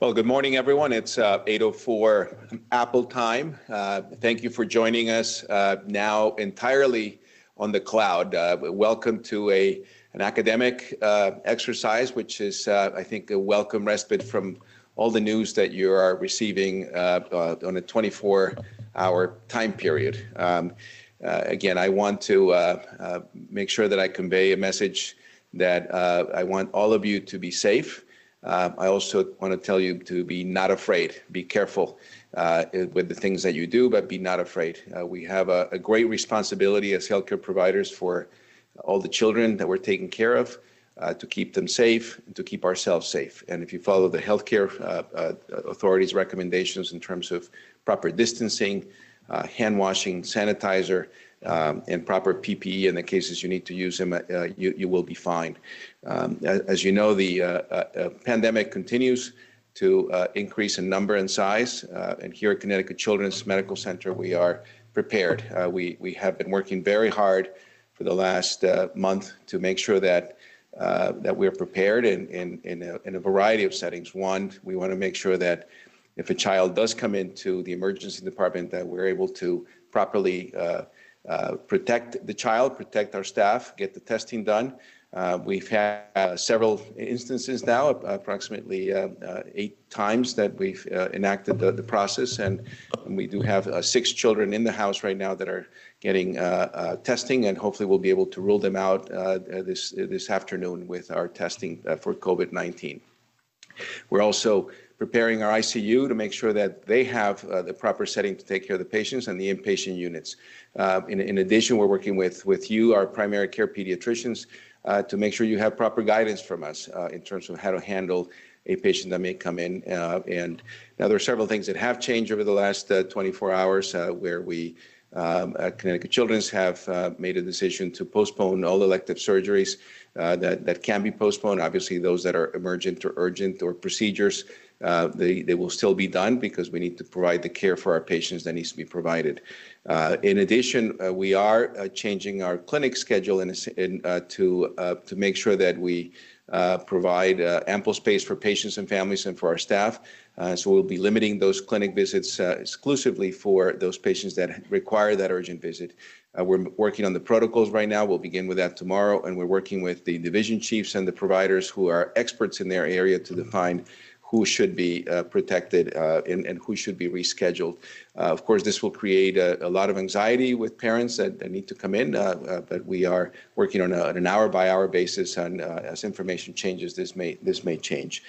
Well, good morning, everyone. It's uh, 8.04 Apple time. Uh, thank you for joining us uh, now entirely on the cloud. Uh, welcome to a an academic uh, exercise, which is, uh, I think, a welcome respite from all the news that you are receiving on a 24-hour time period. Um, again, I want to make sure that I convey a message that I want all of you to be safe. Uh, I also want to tell you to be not afraid. Be careful uh, with the things that you do, but be not afraid. Uh, we have a, a, great responsibility as healthcare providers for all the children that we're taking care of uh, to keep them safe and to keep ourselves safe. And if you follow the healthcare uh, uh, authorities' recommendations in terms of proper distancing, hand washing, sanitizer, um, and proper PPE in the cases you need to use them, uh, you, you will be fine. Um, as you know, the uh, uh, pandemic continues to increase in number and size. and here at Connecticut Children's Medical Center, we are prepared. we, we have been working very hard for the last month to make sure that uh, that we're prepared in, in, in, a, in, a, variety of settings. One, we want to make sure that if a child does come into the emergency department, that we're able to properly uh, uh, protect the child, protect our staff, get the testing done. Uh, we've had uh, several instances now, approximately uh, uh, eight times that we've uh, enacted the, the process, and, and, we do have six children in the house right now that are getting testing, and hopefully we'll be able to rule them out this this afternoon with our testing for COVID-19. We're also preparing our ICU to make sure that they have uh, the proper setting to take care of the patients and the inpatient units. Uh, in, in, addition, we're working with, with you, our primary care pediatricians, uh, to make sure you have proper guidance from us uh, in terms of how to handle a patient that may come in. Uh, and now there are several things that have changed over the last uh, 24 hours where we um, Connecticut Children's have uh, made a decision to postpone all elective surgeries uh, that, that can be postponed. Obviously, those that are emergent or urgent or procedures uh, they, they will still be done because we need to provide the care for our patients that needs to be provided. Uh, in addition, uh, we are uh, changing our clinic schedule in, in, uh, to, uh, to make sure that we provide ample space for patients and families and for our staff. so we'll be limiting those clinic visits exclusively for those patients that require that urgent visit. we're working on the protocols right now. We'll begin with that tomorrow, and we're working with the division chiefs and the providers who are experts in their area to define who should be uh, protected uh, and, and, who should be rescheduled. Uh, of course, this will create a, a, lot of anxiety with parents that, that need to come in, uh, uh, but we are working on, a, on, an hour-by-hour basis. And uh, as information changes, this may this may change.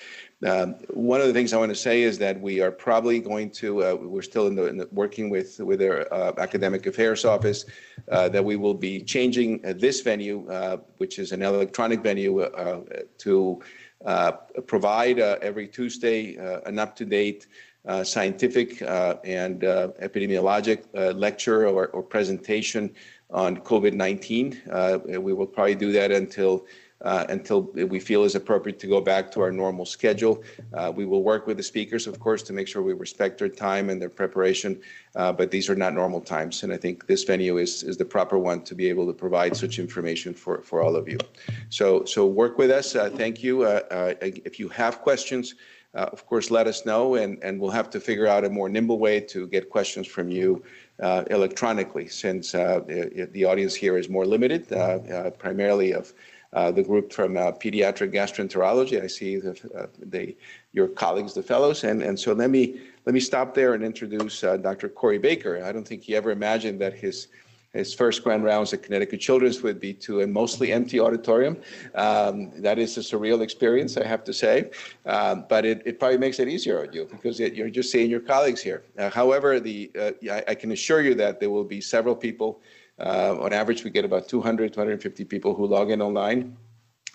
Um, one of the things I want to say is that we are probably going to. we're still in the, in the, working with with our academic affairs office that we will be changing this venue, which is an electronic venue, to uh, Uh, provide uh, every Tuesday uh, an up-to-date uh, scientific uh, and epidemiologic lecture or, or, presentation on COVID-19. we will probably do that until uh, until we feel is appropriate to go back to our normal schedule. Uh, we will work with the speakers, of course, to make sure we respect their time and their preparation, uh, but these are not normal times. And I think this venue is, is the proper one to be able to provide such information for, for all of you. So, so work with us. Uh, thank you. Uh, uh, if you have questions, uh, of course, let us know, and, and we'll have to figure out a more nimble way to get questions from you uh, electronically, since uh, the, the, audience here is more limited, primarily of uh, the group from uh, pediatric gastroenterology. I see the, uh, the, your colleagues, the fellows, and, and so let me let me stop there and introduce Dr. Corey Baker. I don't think he ever imagined that his his first grand rounds at Connecticut Children's would be to a mostly empty auditorium. Um, that is a surreal experience, I have to say. Um, but it, it, probably makes it easier on you because it, you're just seeing your colleagues here. Uh, however, the, uh, I, I, can assure you that there will be several people uh, on average, we get about 200, 250 people who log in online.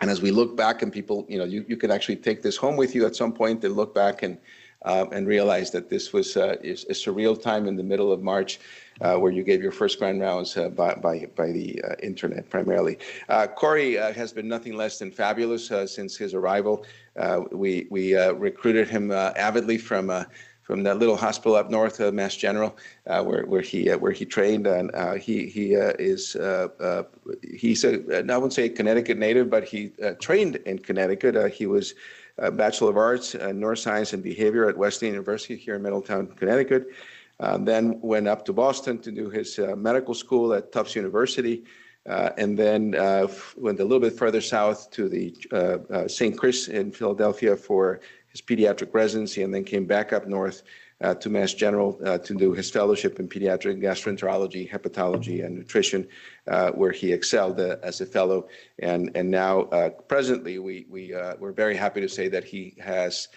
And as we look back and people, you know, you, you can actually take this home with you at some point and look back and uh, and realize that this was uh, a surreal time in the middle of March uh, where you gave your first grand rounds uh, by, by, by the uh, internet primarily. Corey has been nothing less than fabulous since his arrival. we we recruited him avidly from from that little hospital up north, uh, Mass General, uh, where where he uh, where he trained, and uh, he he uh, is he's a I wouldn't say a Connecticut native, but he trained in Connecticut. he was a Bachelor of Arts in Neuroscience and Behavior at Wesleyan University here in Middletown, Connecticut. Um, then went up to Boston to do his medical school at Tufts University. Uh, and then uh, went a little bit further south to the uh, St. Chris in Philadelphia for his pediatric residency, and then came back up north uh, to Mass General uh, to do his fellowship in pediatric gastroenterology, hepatology, and nutrition, uh, where he excelled uh, as a fellow. And and now uh, presently, we we uh, we're very happy to say that he has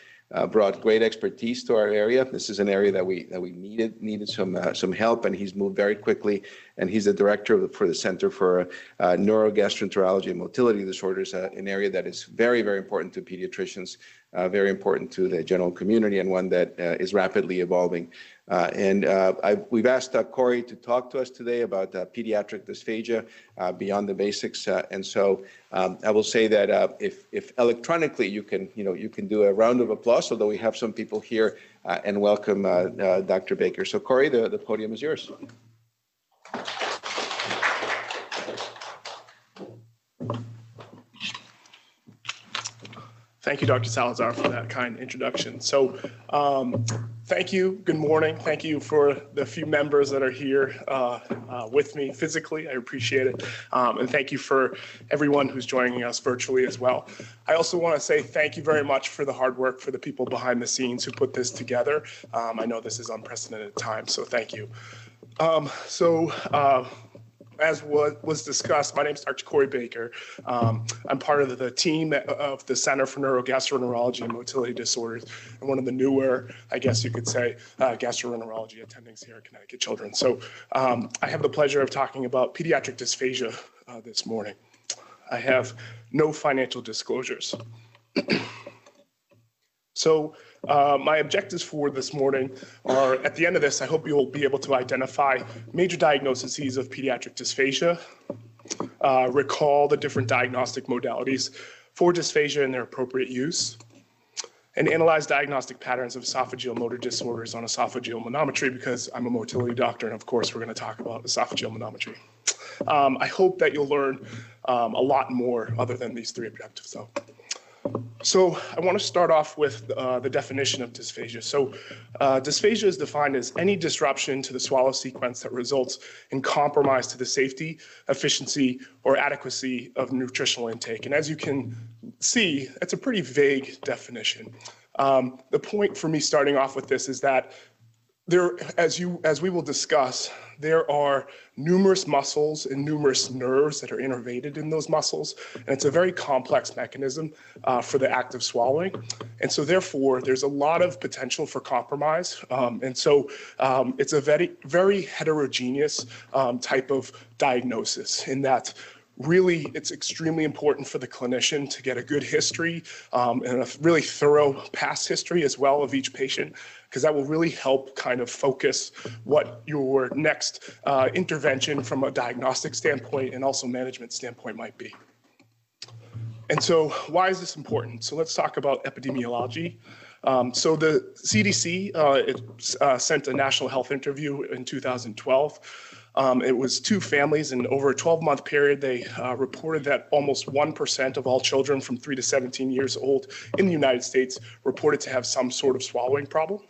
brought great expertise to our area. This is an area that we that we needed needed some some help, and he's moved very quickly. And he's the director the, for the Center for uh, Neurogastroenterology and Motility Disorders, uh, an area that is very very important to pediatricians, uh, very important to the general community, and one that uh, is rapidly evolving. Uh, and uh, we've asked Corey to talk to us today about pediatric dysphagia beyond the basics. and so um, I will say that if, if electronically you can, you know, you can do a round of applause, although we have some people here, and welcome Dr. Baker. So Corey, the, the podium is yours. Thank you, Dr. Salazar, for that kind introduction. So, um, thank you. Good morning. Thank you for the few members that are here uh, uh, with me physically. I appreciate it. Um, and thank you for everyone who's joining us virtually as well. I also want to say thank you very much for the hard work for the people behind the scenes who put this together. Um, I know this is unprecedented time, so thank you. Um, so, uh, as was discussed, my name is Dr. Corey Baker. Um, I'm part of the team of the Center for Neurogastroenterology and Motility Disorders, and one of the newer, I guess you could say, uh, gastroenterology attendings here at Connecticut Children. So um, I have the pleasure of talking about pediatric dysphagia uh, this morning. I have no financial disclosures. so uh, my objectives for this morning are at the end of this, I hope you'll be able to identify major diagnoses of pediatric dysphagia, uh, recall the different diagnostic modalities for dysphagia and their appropriate use, and analyze diagnostic patterns of esophageal motor disorders on esophageal manometry because I'm a motility doctor, and of course, we're going to talk about esophageal manometry. Um, I hope that you'll learn um, a lot more other than these three objectives, though. So I want to start off with uh, the definition of dysphagia. So uh, dysphagia is defined as any disruption to the swallow sequence that results in compromise to the safety, efficiency, or adequacy of nutritional intake. And as you can see, it's a pretty vague definition. Um, the point for me starting off with this is that there, as you, as we will discuss, there are numerous muscles and numerous nerves that are innervated in those muscles, and it's a very complex mechanism uh, for the act of swallowing. And so, therefore, there's a lot of potential for compromise. Um, and so, um, it's a very, very heterogeneous um, type of diagnosis in that really it's extremely important for the clinician to get a good history um, and a really thorough past history as well of each patient because that will really help kind of focus what your next uh, intervention from a diagnostic standpoint and also management standpoint might be. And so, why is this important? So, let's talk about epidemiology. Um, so, the CDC uh, it, uh, sent a national health interview in 2012 um, it was two families, and over a 12 month period, they uh, reported that almost 1% of all children from 3 to 17 years old in the United States reported to have some sort of swallowing problem.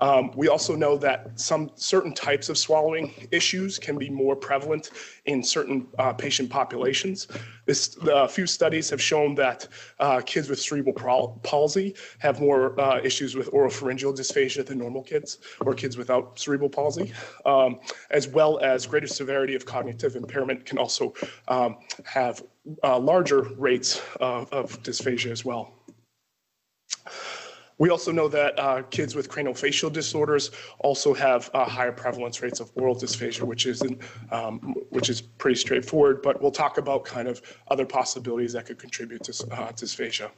Um, we also know that some certain types of swallowing issues can be more prevalent in certain uh, patient populations. This, a few studies have shown that uh, kids with cerebral palsy have more uh, issues with oropharyngeal dysphagia than normal kids or kids without cerebral palsy, um, as well as greater severity of cognitive impairment can also um, have uh, larger rates of dysphagia as well. We also know that uh, kids with craniofacial disorders also have uh, higher prevalence rates of oral dysphagia, which is um, which is pretty straightforward. But we'll talk about kind of other possibilities that could contribute to uh, dysphagia.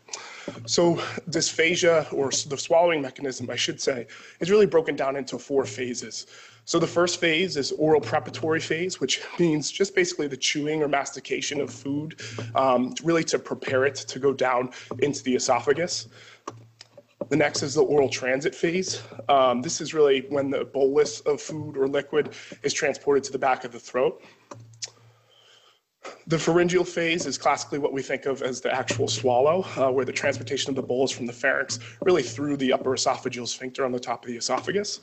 So dysphagia, or the swallowing mechanism, I should say, is really broken down into four phases. So the first phase is oral preparatory phase, which means just basically the chewing or mastication of food, um, really to prepare it to go down into the esophagus. The next is the oral transit phase. Um, this is really when the bolus of food or liquid is transported to the back of the throat. The pharyngeal phase is classically what we think of as the actual swallow, uh, where the transportation of the bolus from the pharynx really through the upper esophageal sphincter on the top of the esophagus.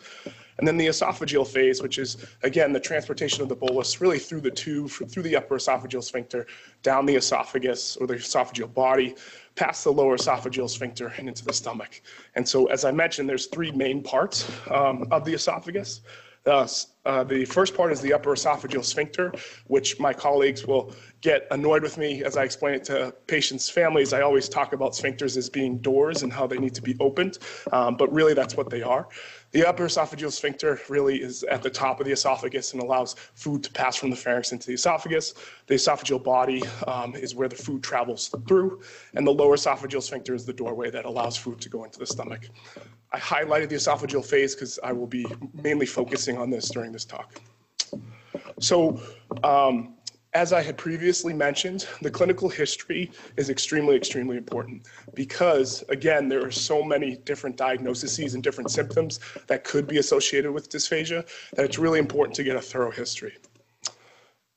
And then the esophageal phase, which is, again, the transportation of the bolus really through the tube, through the upper esophageal sphincter, down the esophagus or the esophageal body, past the lower esophageal sphincter and into the stomach. And so, as I mentioned, there's three main parts um, of the esophagus. Thus, uh, the first part is the upper esophageal sphincter, which my colleagues will get annoyed with me as I explain it to patients' families. I always talk about sphincters as being doors and how they need to be opened, um, but really that's what they are. The upper esophageal sphincter really is at the top of the esophagus and allows food to pass from the pharynx into the esophagus. The esophageal body um, is where the food travels through, and the lower esophageal sphincter is the doorway that allows food to go into the stomach. I highlighted the esophageal phase because I will be mainly focusing on this during this talk. So, um, as I had previously mentioned, the clinical history is extremely, extremely important because, again, there are so many different diagnoses and different symptoms that could be associated with dysphagia that it's really important to get a thorough history.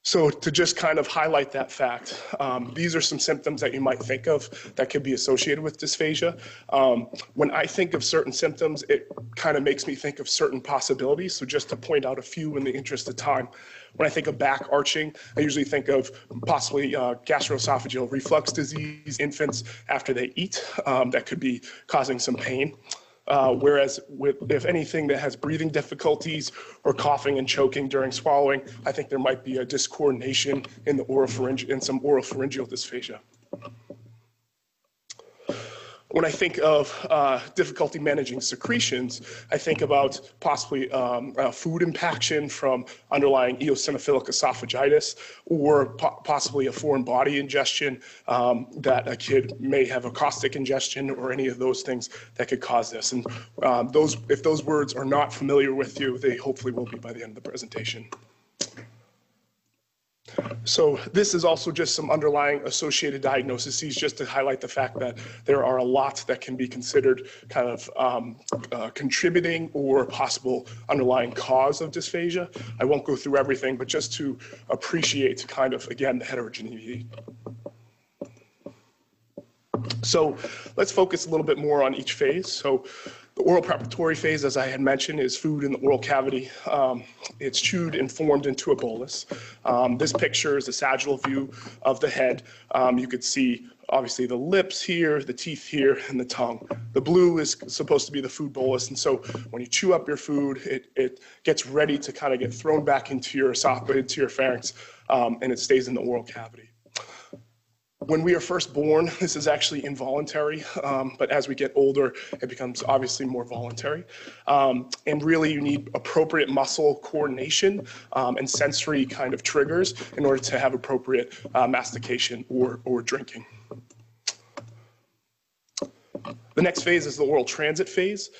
So to just kind of highlight that fact, um, these are some symptoms that you might think of that could be associated with dysphagia. Um, when I think of certain symptoms, it kind of makes me think of certain possibilities. So just to point out a few in the interest of time, when I think of back arching, I usually think of possibly uh, gastroesophageal reflux disease, infants after they eat, um, that could be causing some pain. Uh, whereas with, if anything that has breathing difficulties or coughing and choking during swallowing, I think there might be a discoordination in the oropharyngeal, in some oropharyngeal dysphagia. When I think of uh, difficulty managing secretions, I think about possibly um, uh, food impaction from underlying eosinophilic esophagitis or po possibly a foreign body ingestion um, that a kid may have a caustic ingestion or any of those things that could cause this. And um, those, if those words are not familiar with you, they hopefully will be by the end of the presentation. So this is also just some underlying associated diagnoses, just to highlight the fact that there are a lot that can be considered kind of um, uh, contributing or possible underlying cause of dysphagia. I won't go through everything, but just to appreciate kind of, again, the heterogeneity. So let's focus a little bit more on each phase. So the oral preparatory phase, as I had mentioned, is food in the oral cavity. Um, it's chewed and formed into a bolus. Um, this picture is a sagittal view of the head. Um, you could see obviously the lips here, the teeth here, and the tongue. The blue is supposed to be the food bolus, and so when you chew up your food, it, it gets ready to kind of get thrown back into your esophagus, into your pharynx, um, and it stays in the oral cavity. When we are first born, this is actually involuntary, um, but as we get older, it becomes obviously more voluntary. Um, and really, you need appropriate muscle coordination um, and sensory kind of triggers in order to have appropriate uh, mastication or, or drinking. The next phase is the oral transit phase.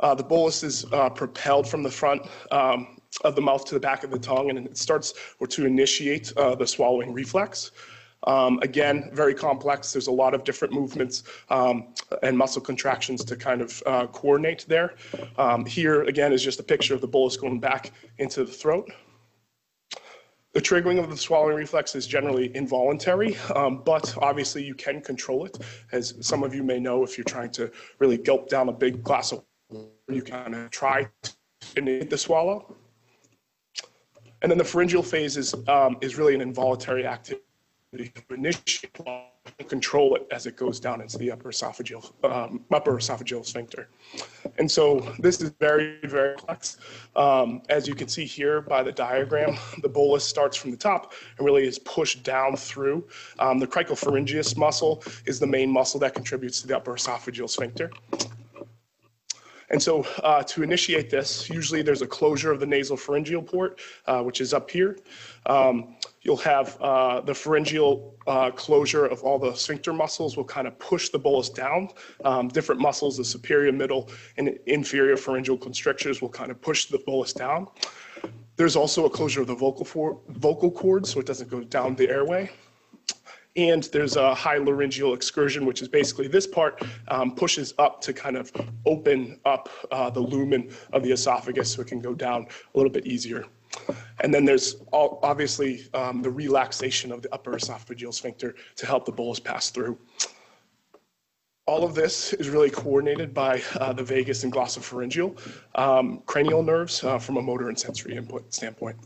Uh, the bolus is uh, propelled from the front um, of the mouth to the back of the tongue, and it starts or to initiate uh, the swallowing reflex. Um, again, very complex. There's a lot of different movements um, and muscle contractions to kind of uh, coordinate there. Um, here, again, is just a picture of the bolus going back into the throat. The triggering of the swallowing reflex is generally involuntary, um, but obviously you can control it. As some of you may know, if you're trying to really gulp down a big glass of water, you kind of try to initiate the swallow. And then the pharyngeal phase is, um, is really an involuntary activity initiate and control it as it goes down into the upper esophageal um, upper esophageal sphincter. And so this is very very complex. Um, as you can see here by the diagram, the bolus starts from the top and really is pushed down through. Um, the cricopharyngeus muscle is the main muscle that contributes to the upper esophageal sphincter. And so uh, to initiate this, usually there's a closure of the nasal pharyngeal port, uh, which is up here. Um, you'll have uh, the pharyngeal uh, closure of all the sphincter muscles will kind of push the bolus down. Um, different muscles, the superior, middle, and inferior pharyngeal constrictors will kind of push the bolus down. There's also a closure of the vocal, for, vocal cord so it doesn't go down the airway. And there's a high laryngeal excursion, which is basically this part um, pushes up to kind of open up uh, the lumen of the esophagus so it can go down a little bit easier. And then there's all, obviously um, the relaxation of the upper esophageal sphincter to help the bolus pass through. All of this is really coordinated by uh, the vagus and glossopharyngeal um, cranial nerves uh, from a motor and sensory input standpoint.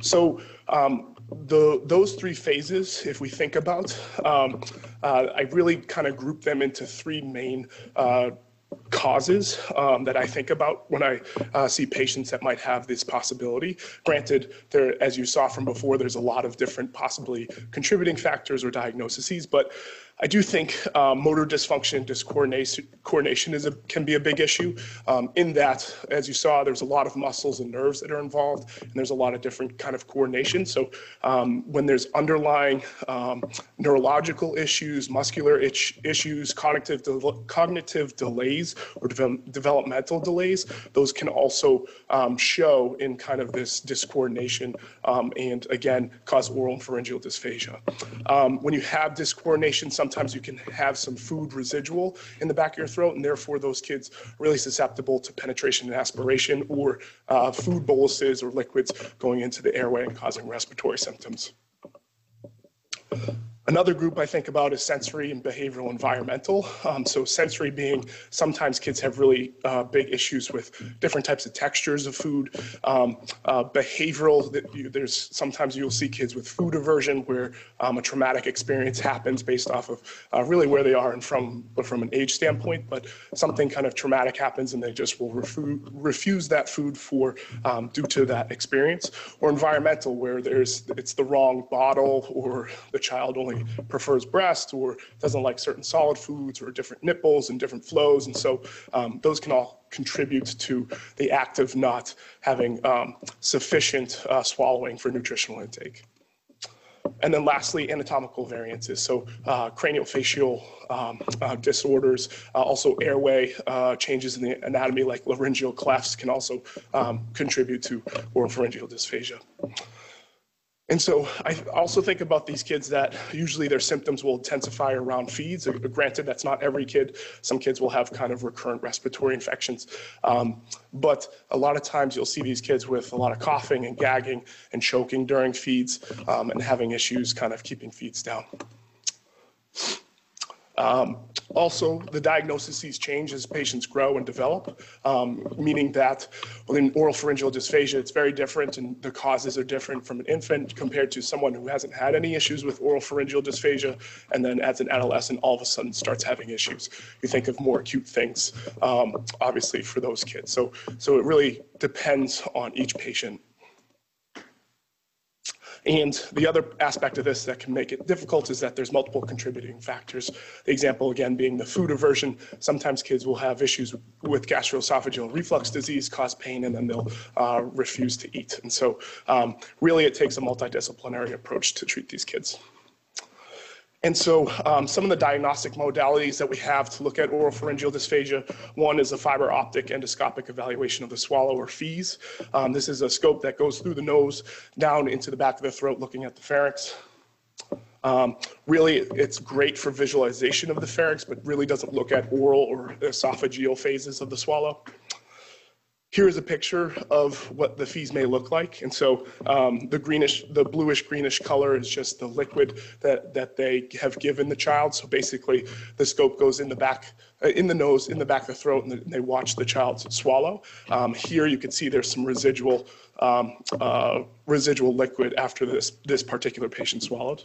So um, the, those three phases, if we think about, um, uh, I really kind of group them into three main uh, causes um, that I think about when I uh, see patients that might have this possibility. Granted, there, as you saw from before, there's a lot of different possibly contributing factors or diagnoses, but I do think um, motor dysfunction, discoordination coordination is a, can be a big issue um, in that, as you saw, there's a lot of muscles and nerves that are involved, and there's a lot of different kind of coordination. So um, when there's underlying um, neurological issues, muscular issues, cognitive, de cognitive delays, or de developmental delays, those can also um, show in kind of this discoordination um, and again, cause oral and pharyngeal dysphagia. when you have discoordination, some sometimes you can have some food residual in the back of your throat, and therefore those kids really susceptible to penetration and aspiration or uh, food boluses or liquids going into the airway and causing respiratory symptoms. Another group I think about is sensory and behavioral environmental. Um, so sensory being sometimes kids have really uh, big issues with different types of textures of food. Um, uh, behavioral, you, there's sometimes you'll see kids with food aversion where um, a traumatic experience happens based off of uh, really where they are and from from an age standpoint, but something kind of traumatic happens and they just will refu refuse that food for um, due to that experience. Or environmental where there's it's the wrong bottle or the child only prefers breast or doesn't like certain solid foods or different nipples and different flows. And so um, those can all contribute to the act of not having um, sufficient uh, swallowing for nutritional intake. And then lastly, anatomical variances. So uh, craniofacial um, uh, disorders, uh, also airway uh, changes in the anatomy like laryngeal clefts can also um, contribute to oropharyngeal dysphagia. And so I also think about these kids that usually their symptoms will intensify around feeds. Uh, granted, that's not every kid. Some kids will have kind of recurrent respiratory infections. Um, but a lot of times you'll see these kids with a lot of coughing and gagging and choking during feeds um, and having issues kind of keeping feeds down. Um, also, the diagnosis diagnoses change as patients grow and develop, um, meaning that in oral pharyngeal dysphagia, it's very different and the causes are different from an infant compared to someone who hasn't had any issues with oral pharyngeal dysphagia and then as an adolescent all of a sudden starts having issues. You think of more acute things, um, obviously, for those kids. So, so it really depends on each patient and the other aspect of this that can make it difficult is that there's multiple contributing factors. The example, again, being the food aversion. Sometimes kids will have issues with gastroesophageal reflux disease, cause pain, and then they'll uh, refuse to eat. And so um, really it takes a multidisciplinary approach to treat these kids. And so um, some of the diagnostic modalities that we have to look at oral pharyngeal dysphagia, one is a fiber optic endoscopic evaluation of the swallow or FEES. Um, this is a scope that goes through the nose down into the back of the throat looking at the pharynx. Um, really, it's great for visualization of the pharynx, but really doesn't look at oral or esophageal phases of the swallow here is a picture of what the FEES may look like. And so um, the greenish, the bluish greenish color is just the liquid that, that they have given the child. So basically the scope goes in the back, uh, in the nose, in the back of the throat, and they watch the child swallow. Um, here you can see there's some residual, um, uh, residual liquid after this, this particular patient swallowed.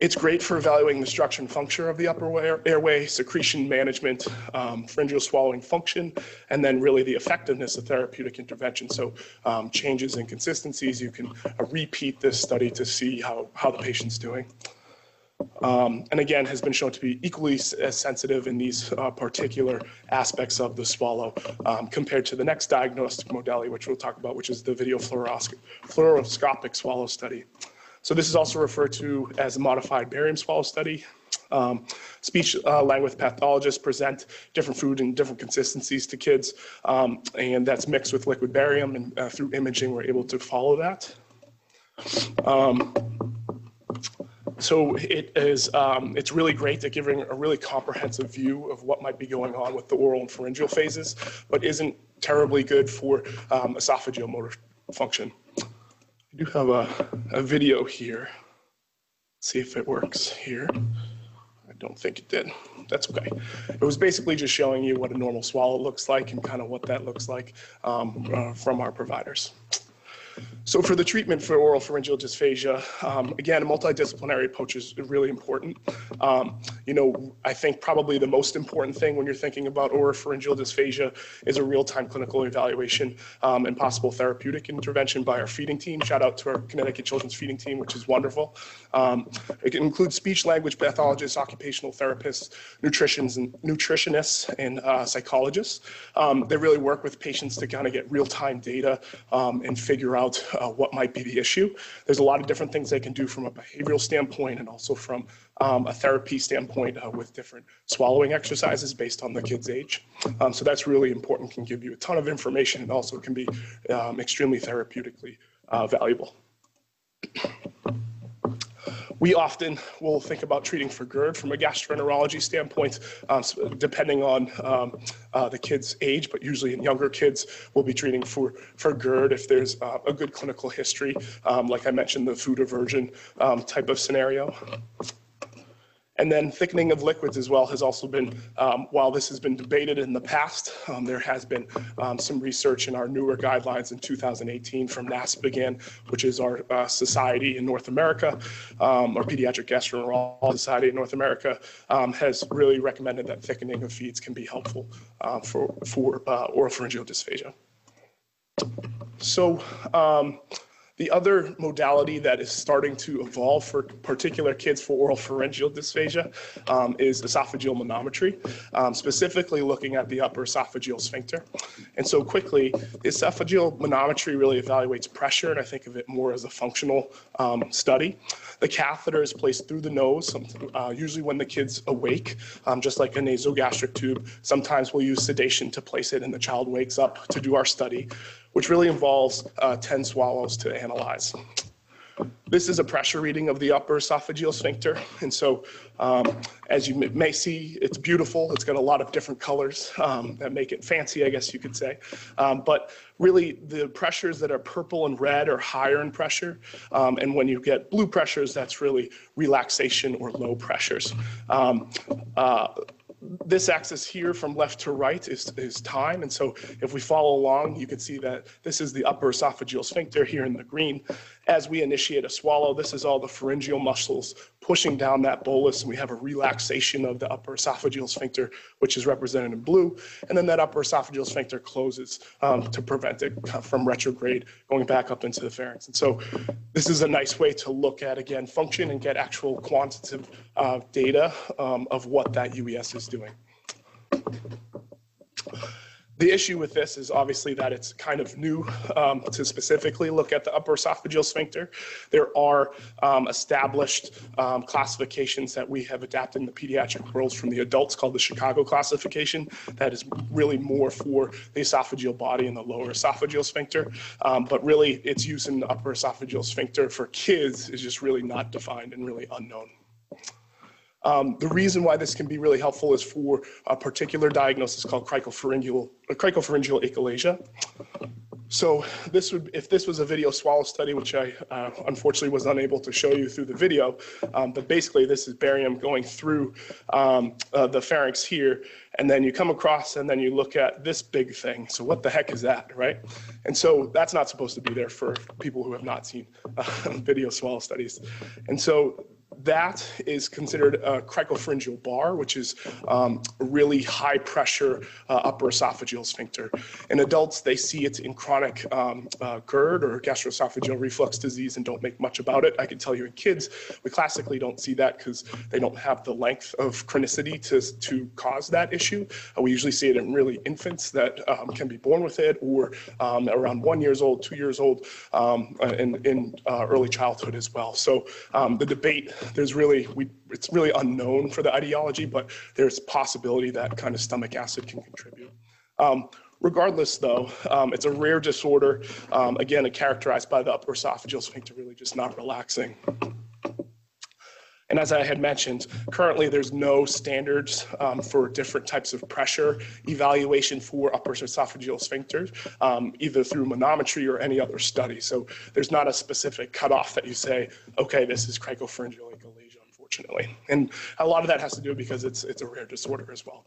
It's great for evaluating the structure and function of the upper airway, secretion management, um, pharyngeal swallowing function, and then really the effectiveness of therapeutic intervention. So um, changes in consistencies, you can uh, repeat this study to see how, how the patient's doing. Um, and again, has been shown to be equally as sensitive in these uh, particular aspects of the swallow um, compared to the next diagnostic modality, which we'll talk about, which is the video fluoroscopic swallow study. So this is also referred to as a modified barium swallow study. Um, speech uh, language pathologists present different food and different consistencies to kids, um, and that's mixed with liquid barium, and uh, through imaging, we're able to follow that. Um, so it is, um, it's really great at giving a really comprehensive view of what might be going on with the oral and pharyngeal phases, but isn't terribly good for um, esophageal motor function. Do have a, a video here. see if it works here. I don't think it did. That's okay. It was basically just showing you what a normal swallow looks like and kind of what that looks like um, uh, from our providers. So for the treatment for oral pharyngeal dysphagia, um, again, a multidisciplinary approach is really important. Um, you know, I think probably the most important thing when you're thinking about oral pharyngeal dysphagia is a real-time clinical evaluation um, and possible therapeutic intervention by our feeding team. Shout out to our Connecticut Children's Feeding Team, which is wonderful. Um, it includes speech language pathologists, occupational therapists, nutritionists, and nutritionists, and uh, psychologists. Um, they really work with patients to kind of get real-time data um, and figure out out uh, what might be the issue. There's a lot of different things they can do from a behavioral standpoint and also from um, a therapy standpoint uh, with different swallowing exercises based on the kid's age. Um, so that's really important, can give you a ton of information and also can be um, extremely therapeutically uh, valuable. We often will think about treating for GERD from a gastroenterology standpoint, um, depending on um, uh, the kid's age, but usually in younger kids, we'll be treating for, for GERD if there's uh, a good clinical history, um, like I mentioned, the food aversion um, type of scenario. And then thickening of liquids as well has also been, um, while this has been debated in the past, um, there has been um, some research in our newer guidelines in 2018 from NASPGHAN, which is our uh, society in North America, um, our Pediatric Gastroenterology Society in North America, um, has really recommended that thickening of feeds can be helpful uh, for, for uh, oropharyngeal dysphagia. So, um, the other modality that is starting to evolve for particular kids for oral pharyngeal dysphagia um, is esophageal manometry, um, specifically looking at the upper esophageal sphincter. And so quickly, esophageal manometry really evaluates pressure, and I think of it more as a functional um, study. The catheter is placed through the nose, uh, usually when the kid's awake, um, just like a nasogastric tube. Sometimes we'll use sedation to place it and the child wakes up to do our study which really involves uh, 10 swallows to analyze. This is a pressure reading of the upper esophageal sphincter. And so, um, as you may see, it's beautiful. It's got a lot of different colors um, that make it fancy, I guess you could say. Um, but really, the pressures that are purple and red are higher in pressure. Um, and when you get blue pressures, that's really relaxation or low pressures. Um, uh, this axis here from left to right is, is time. And so if we follow along, you can see that this is the upper esophageal sphincter here in the green. As we initiate a swallow, this is all the pharyngeal muscles pushing down that bolus, and we have a relaxation of the upper esophageal sphincter, which is represented in blue. And then that upper esophageal sphincter closes um, to prevent it from retrograde going back up into the pharynx. And so this is a nice way to look at, again, function and get actual quantitative uh, data um, of what that UES is doing. The issue with this is obviously that it's kind of new um, to specifically look at the upper esophageal sphincter. There are um, established um, classifications that we have adapted in the pediatric world from the adults called the Chicago classification that is really more for the esophageal body and the lower esophageal sphincter. Um, but really its use in the upper esophageal sphincter for kids is just really not defined and really unknown. Um, the reason why this can be really helpful is for a particular diagnosis called cricopharyngeal, uh, cricopharyngeal achalasia. So this would, if this was a video swallow study, which I uh, unfortunately was unable to show you through the video, um, but basically this is barium going through um, uh, the pharynx here, and then you come across and then you look at this big thing. So what the heck is that, right? And so that's not supposed to be there for people who have not seen uh, video swallow studies. And so that is considered a cricopharyngeal bar, which is um, really high pressure uh, upper esophageal sphincter. In adults, they see it in chronic um, uh, GERD or gastroesophageal reflux disease and don't make much about it. I can tell you in kids, we classically don't see that because they don't have the length of chronicity to, to cause that issue. Uh, we usually see it in really infants that um, can be born with it or um, around one years old, two years old, um, in, in uh, early childhood as well. So um, the debate there's really we it's really unknown for the etiology, but there's possibility that kind of stomach acid can contribute. Um, regardless, though, um, it's a rare disorder. Um, again, characterized by the upper esophageal sphincter really just not relaxing. And as I had mentioned, currently there's no standards um, for different types of pressure evaluation for upper esophageal sphincters, um, either through manometry or any other study. So there's not a specific cutoff that you say, okay, this is cricopharyngeal unfortunately. And a lot of that has to do because it's, it's a rare disorder as well.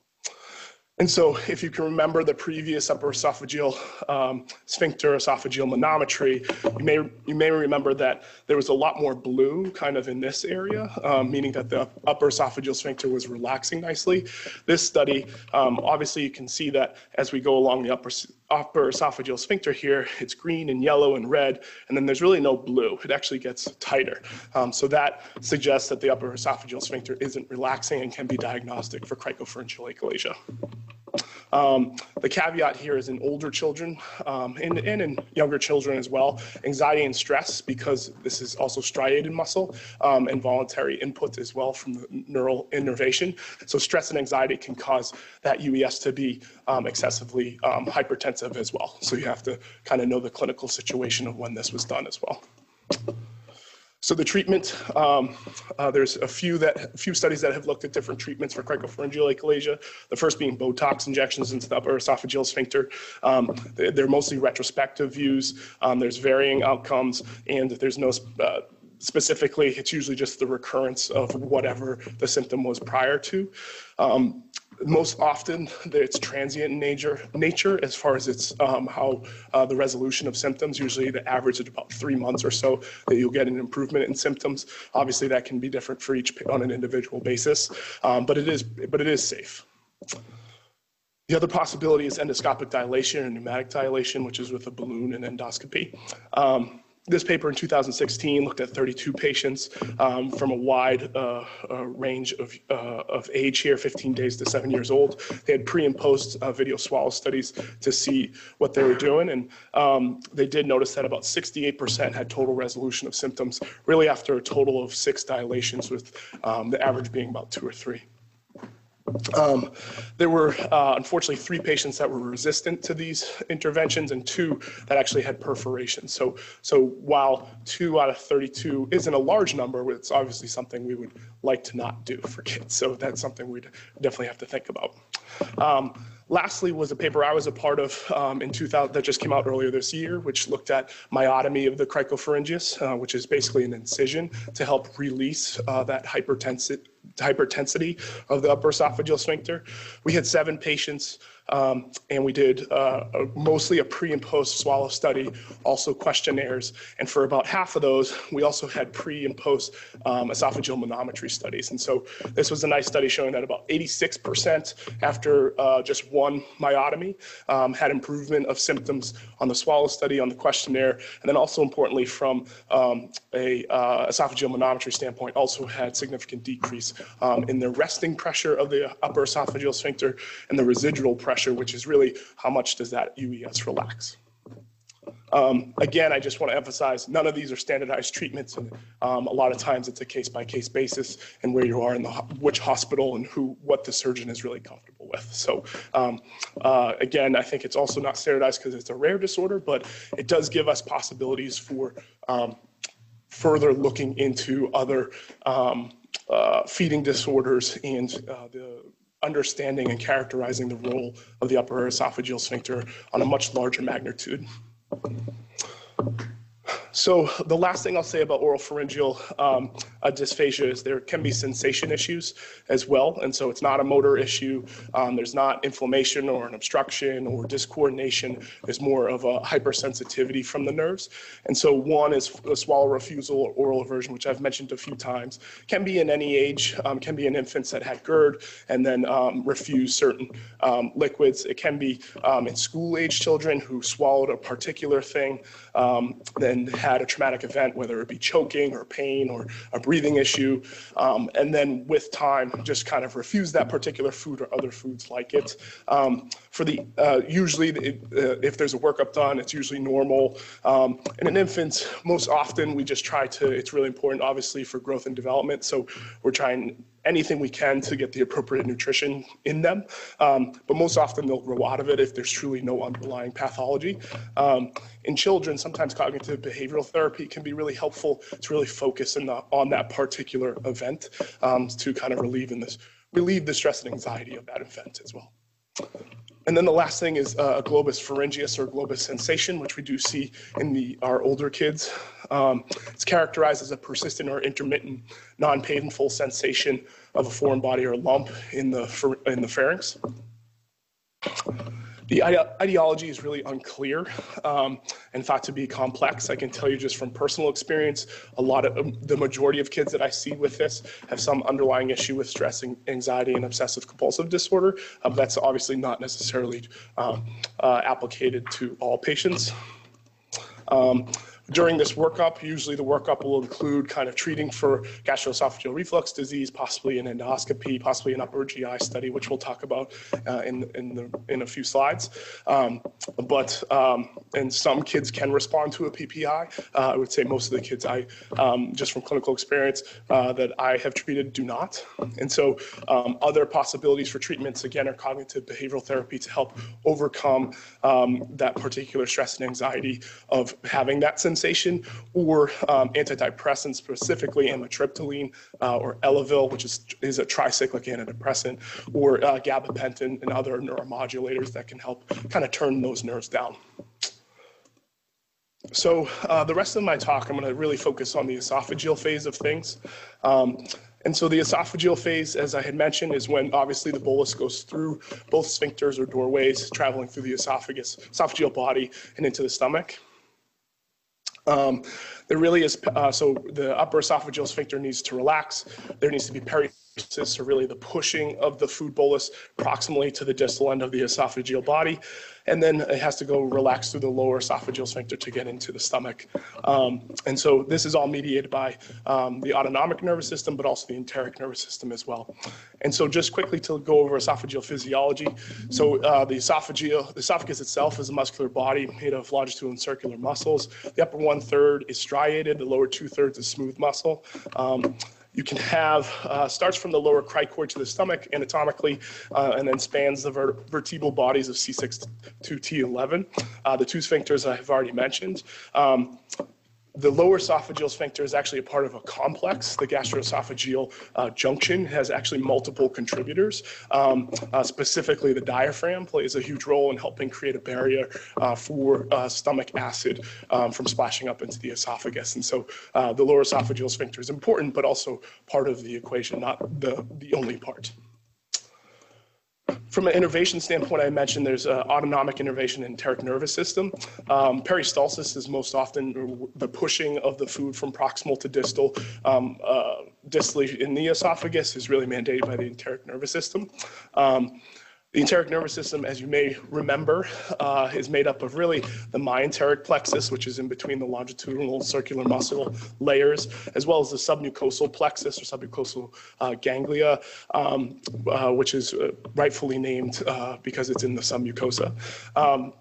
And so if you can remember the previous upper esophageal um, sphincter esophageal manometry, you may, you may remember that there was a lot more blue kind of in this area, um, meaning that the upper esophageal sphincter was relaxing nicely. This study, um, obviously you can see that as we go along the upper, upper esophageal sphincter here, it's green and yellow and red, and then there's really no blue. It actually gets tighter. Um, so that suggests that the upper esophageal sphincter isn't relaxing and can be diagnostic for cricopharyngeal achalasia. Um, the caveat here is in older children um, and, and, in younger children as well, anxiety and stress, because this is also striated muscle um, and voluntary input as well from the neural innervation. So stress and anxiety can cause that UES to be um, excessively um, hypertensive as well. So you have to kind of know the clinical situation of when this was done as well. So the treatment, um, uh, there's a few that a few studies that have looked at different treatments for cricopharyngeal achalasia. The first being Botox injections into the upper esophageal sphincter. Um, they're mostly retrospective views. Um, there's varying outcomes, and there's no uh, specifically. It's usually just the recurrence of whatever the symptom was prior to. Um, most often it's transient in nature, nature as far as it's um, how uh, the resolution of symptoms. Usually the average is about three months or so that you'll get an improvement in symptoms. Obviously that can be different for each on an individual basis, um, but it is but it is safe. The other possibility is endoscopic dilation and pneumatic dilation, which is with a balloon and endoscopy. Um, this paper in 2016 looked at 32 patients um, from a wide uh, uh, range of, uh, of age here, 15 days to seven years old. They had pre and post uh, video swallow studies to see what they were doing. And um, they did notice that about 68% had total resolution of symptoms, really after a total of six dilations, with um, the average being about two or three. Um, there were uh, unfortunately three patients that were resistant to these interventions and two that actually had perforation. So, so while two out of 32 isn't a large number, it's obviously something we would like to not do for kids. So that's something we'd definitely have to think about. Um, Lastly was a paper I was a part of um, in 2000 that just came out earlier this year, which looked at myotomy of the cricopharyngeus, uh, which is basically an incision to help release uh, that hypertensity hypertensity of the upper esophageal sphincter. We had seven patients um, and we did uh, a, mostly a pre and post swallow study, also questionnaires. And for about half of those, we also had pre and post um, esophageal manometry studies. And so this was a nice study showing that about 86% after uh, just one myotomy um, had improvement of symptoms on the swallow study, on the questionnaire, and then also importantly from um, a uh, esophageal manometry standpoint, also had significant decrease um, in the resting pressure of the upper esophageal sphincter and the residual pressure pressure, which is really how much does that UES relax. Um, again, I just want to emphasize none of these are standardized treatments, and um, a lot of times it's a case-by-case basis and where you are in the which hospital and who what the surgeon is really comfortable with. So um, uh, again, I think it's also not standardized because it's a rare disorder, but it does give us possibilities for um, further looking into other um, uh, feeding disorders and uh, the understanding and characterizing the role of the upper esophageal sphincter on a much larger magnitude. So the last thing I'll say about oral pharyngeal um, uh, dysphagia is there can be sensation issues as well. And so it's not a motor issue. Um, there's not inflammation or an obstruction or discoordination. There's more of a hypersensitivity from the nerves. And so one is a swallow refusal or oral aversion, which I've mentioned a few times, can be in any age, um, can be in infants that had GERD and then um, refuse certain um, liquids. It can be um, in school age children who swallowed a particular thing, then had a traumatic event, whether it be choking or pain or a breathing issue, um, and then with time just kind of refuse that particular food or other foods like it. Um, for the uh, usually uh, if there's a workup done, it's usually normal. Um, in an infant, most often we just try to. It's really important, obviously, for growth and development. So we're trying anything we can to get the appropriate nutrition in them. Um, but most often they'll grow out of it if there's truly no underlying pathology. Um, in children, sometimes cognitive behavioral therapy can be really helpful to really focus the, on that particular event um, to kind of relieve in this relieve the stress and anxiety of that event as well. And then the last thing is uh, a globus pharyngeus or globus sensation, which we do see in the, our older kids. Um, it's characterized as a persistent or intermittent, non-painful sensation of a foreign body or lump in the, in the pharynx. The etiology is really unclear um, and thought to be complex. I can tell you just from personal experience, a lot of um, the majority of kids that I see with this have some underlying issue with stress, and anxiety, and obsessive compulsive disorder. Um, that's obviously not necessarily um, uh, applicated to all patients. During this workup, usually the workup will include kind of treating for gastroesophageal reflux disease, possibly an endoscopy, possibly an upper GI study, which we'll talk about uh, in, in, the, in a few slides. Um, but, um, and some kids can respond to a PPI. Uh, I would say most of the kids I, um, just from clinical experience uh, that I have treated do not. And so um, other possibilities for treatments, again, are cognitive behavioral therapy to help overcome um, that particular stress and anxiety of having that sensation sensation, or um, antidepressants, specifically amitriptyline uh, or Elavil, which is, is a tricyclic antidepressant, or uh, gabapentin and other neuromodulators that can help kind of turn those nerves down. So uh, the rest of my talk, I'm going to really focus on the esophageal phase of things. Um, and so the esophageal phase, as I had mentioned, is when obviously the bolus goes through both sphincters or doorways, traveling through the esophagus, esophageal body, and into the stomach. Um, there really is, uh, so the upper esophageal sphincter needs to relax. There needs to be peristalsis, so really the pushing of the food bolus proximally to the distal end of the esophageal body and then it has to go relax through the lower esophageal sphincter to get into the stomach. Um, and so this is all mediated by um, the autonomic nervous system, but also the enteric nervous system as well. And so just quickly to go over esophageal physiology. So uh, the esophageal, the esophagus itself is a muscular body made of longitudinal and circular muscles. The upper one third is striated, the lower two thirds is smooth muscle. Um, you can have, uh, starts from the lower cricoid to the stomach anatomically, uh, and then spans the ver vertebral bodies of C6 to T11. Uh, the two sphincters I have already mentioned. Um, the lower esophageal sphincter is actually a part of a complex. The gastroesophageal uh, junction has actually multiple contributors. Um, uh, specifically, the diaphragm plays a huge role in helping create a barrier uh, for uh, stomach acid um, from splashing up into the esophagus. And so uh, the lower esophageal sphincter is important, but also part of the equation, not the, the only part. From an innervation standpoint, I mentioned there's uh, autonomic innervation in enteric nervous system. Um, peristalsis is most often the pushing of the food from proximal to distal. Um, uh, distally in the esophagus is really mandated by the enteric nervous system. Um, the enteric nervous system, as you may remember, uh, is made up of really the myenteric plexus, which is in between the longitudinal circular muscle layers, as well as the submucosal plexus or submucosal uh, ganglia, um, uh, which is uh, rightfully named uh, because it's in the submucosa. Um,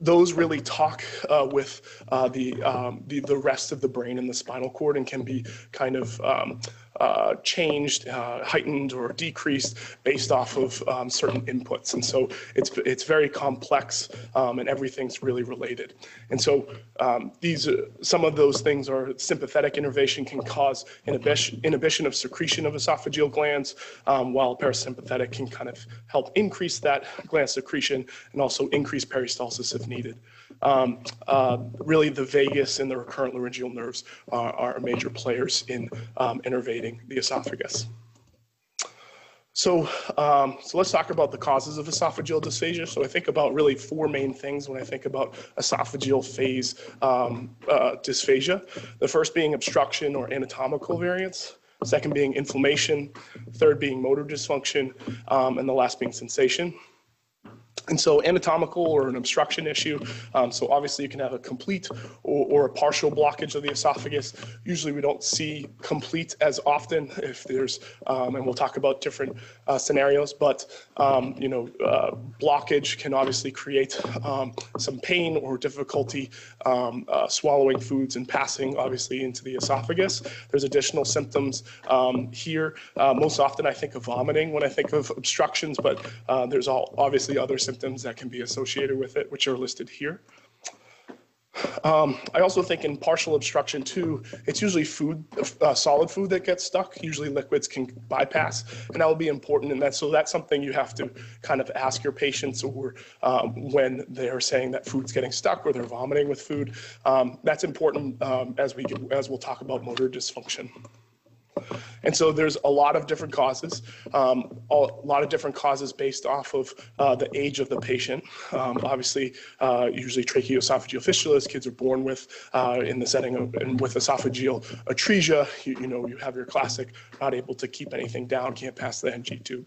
those really talk uh, with uh, the, um, the, the rest of the brain and the spinal cord and can be kind of um, uh, changed, uh, heightened, or decreased based off of um, certain inputs. And so it's it's very complex, um, and everything's really related. And so um, these uh, some of those things are sympathetic innervation can cause inhibition inhibition of secretion of esophageal glands, um, while parasympathetic can kind of help increase that gland secretion and also increase peristalsis if needed. Um, uh, really, the vagus and the recurrent laryngeal nerves are, are major players in um, innervating the esophagus. So, um, so let's talk about the causes of esophageal dysphagia. So I think about really four main things when I think about esophageal phase um, uh, dysphagia. The first being obstruction or anatomical variance. Second being inflammation. Third being motor dysfunction, um, and the last being sensation. And so anatomical or an obstruction issue, um, so obviously you can have a complete or, or, a partial blockage of the esophagus. Usually we don't see complete as often if there's, um, and we'll talk about different uh, scenarios, but um, you know, uh, blockage can obviously create um, some pain or difficulty um, uh, swallowing foods and passing obviously into the esophagus. There's additional symptoms um, here. Uh, most often I think of vomiting when I think of obstructions, but uh, there's all obviously other symptoms symptoms that can be associated with it, which are listed here. Um, I also think in partial obstruction too, it's usually food, uh, solid food that gets stuck. Usually liquids can bypass, and that will be important. And that so that's something you have to kind of ask your patients or um, when they're saying that food's getting stuck or they're vomiting with food. Um, that's important um, as we as we'll talk about motor dysfunction. And so there's a lot of different causes, um, a lot of different causes based off of uh, the age of the patient. Um, obviously, uh, usually tracheoesophageal fistulas kids are born with uh, in the setting of and with esophageal atresia. You, you, know, you have your classic not able to keep anything down, can't pass the NG tube.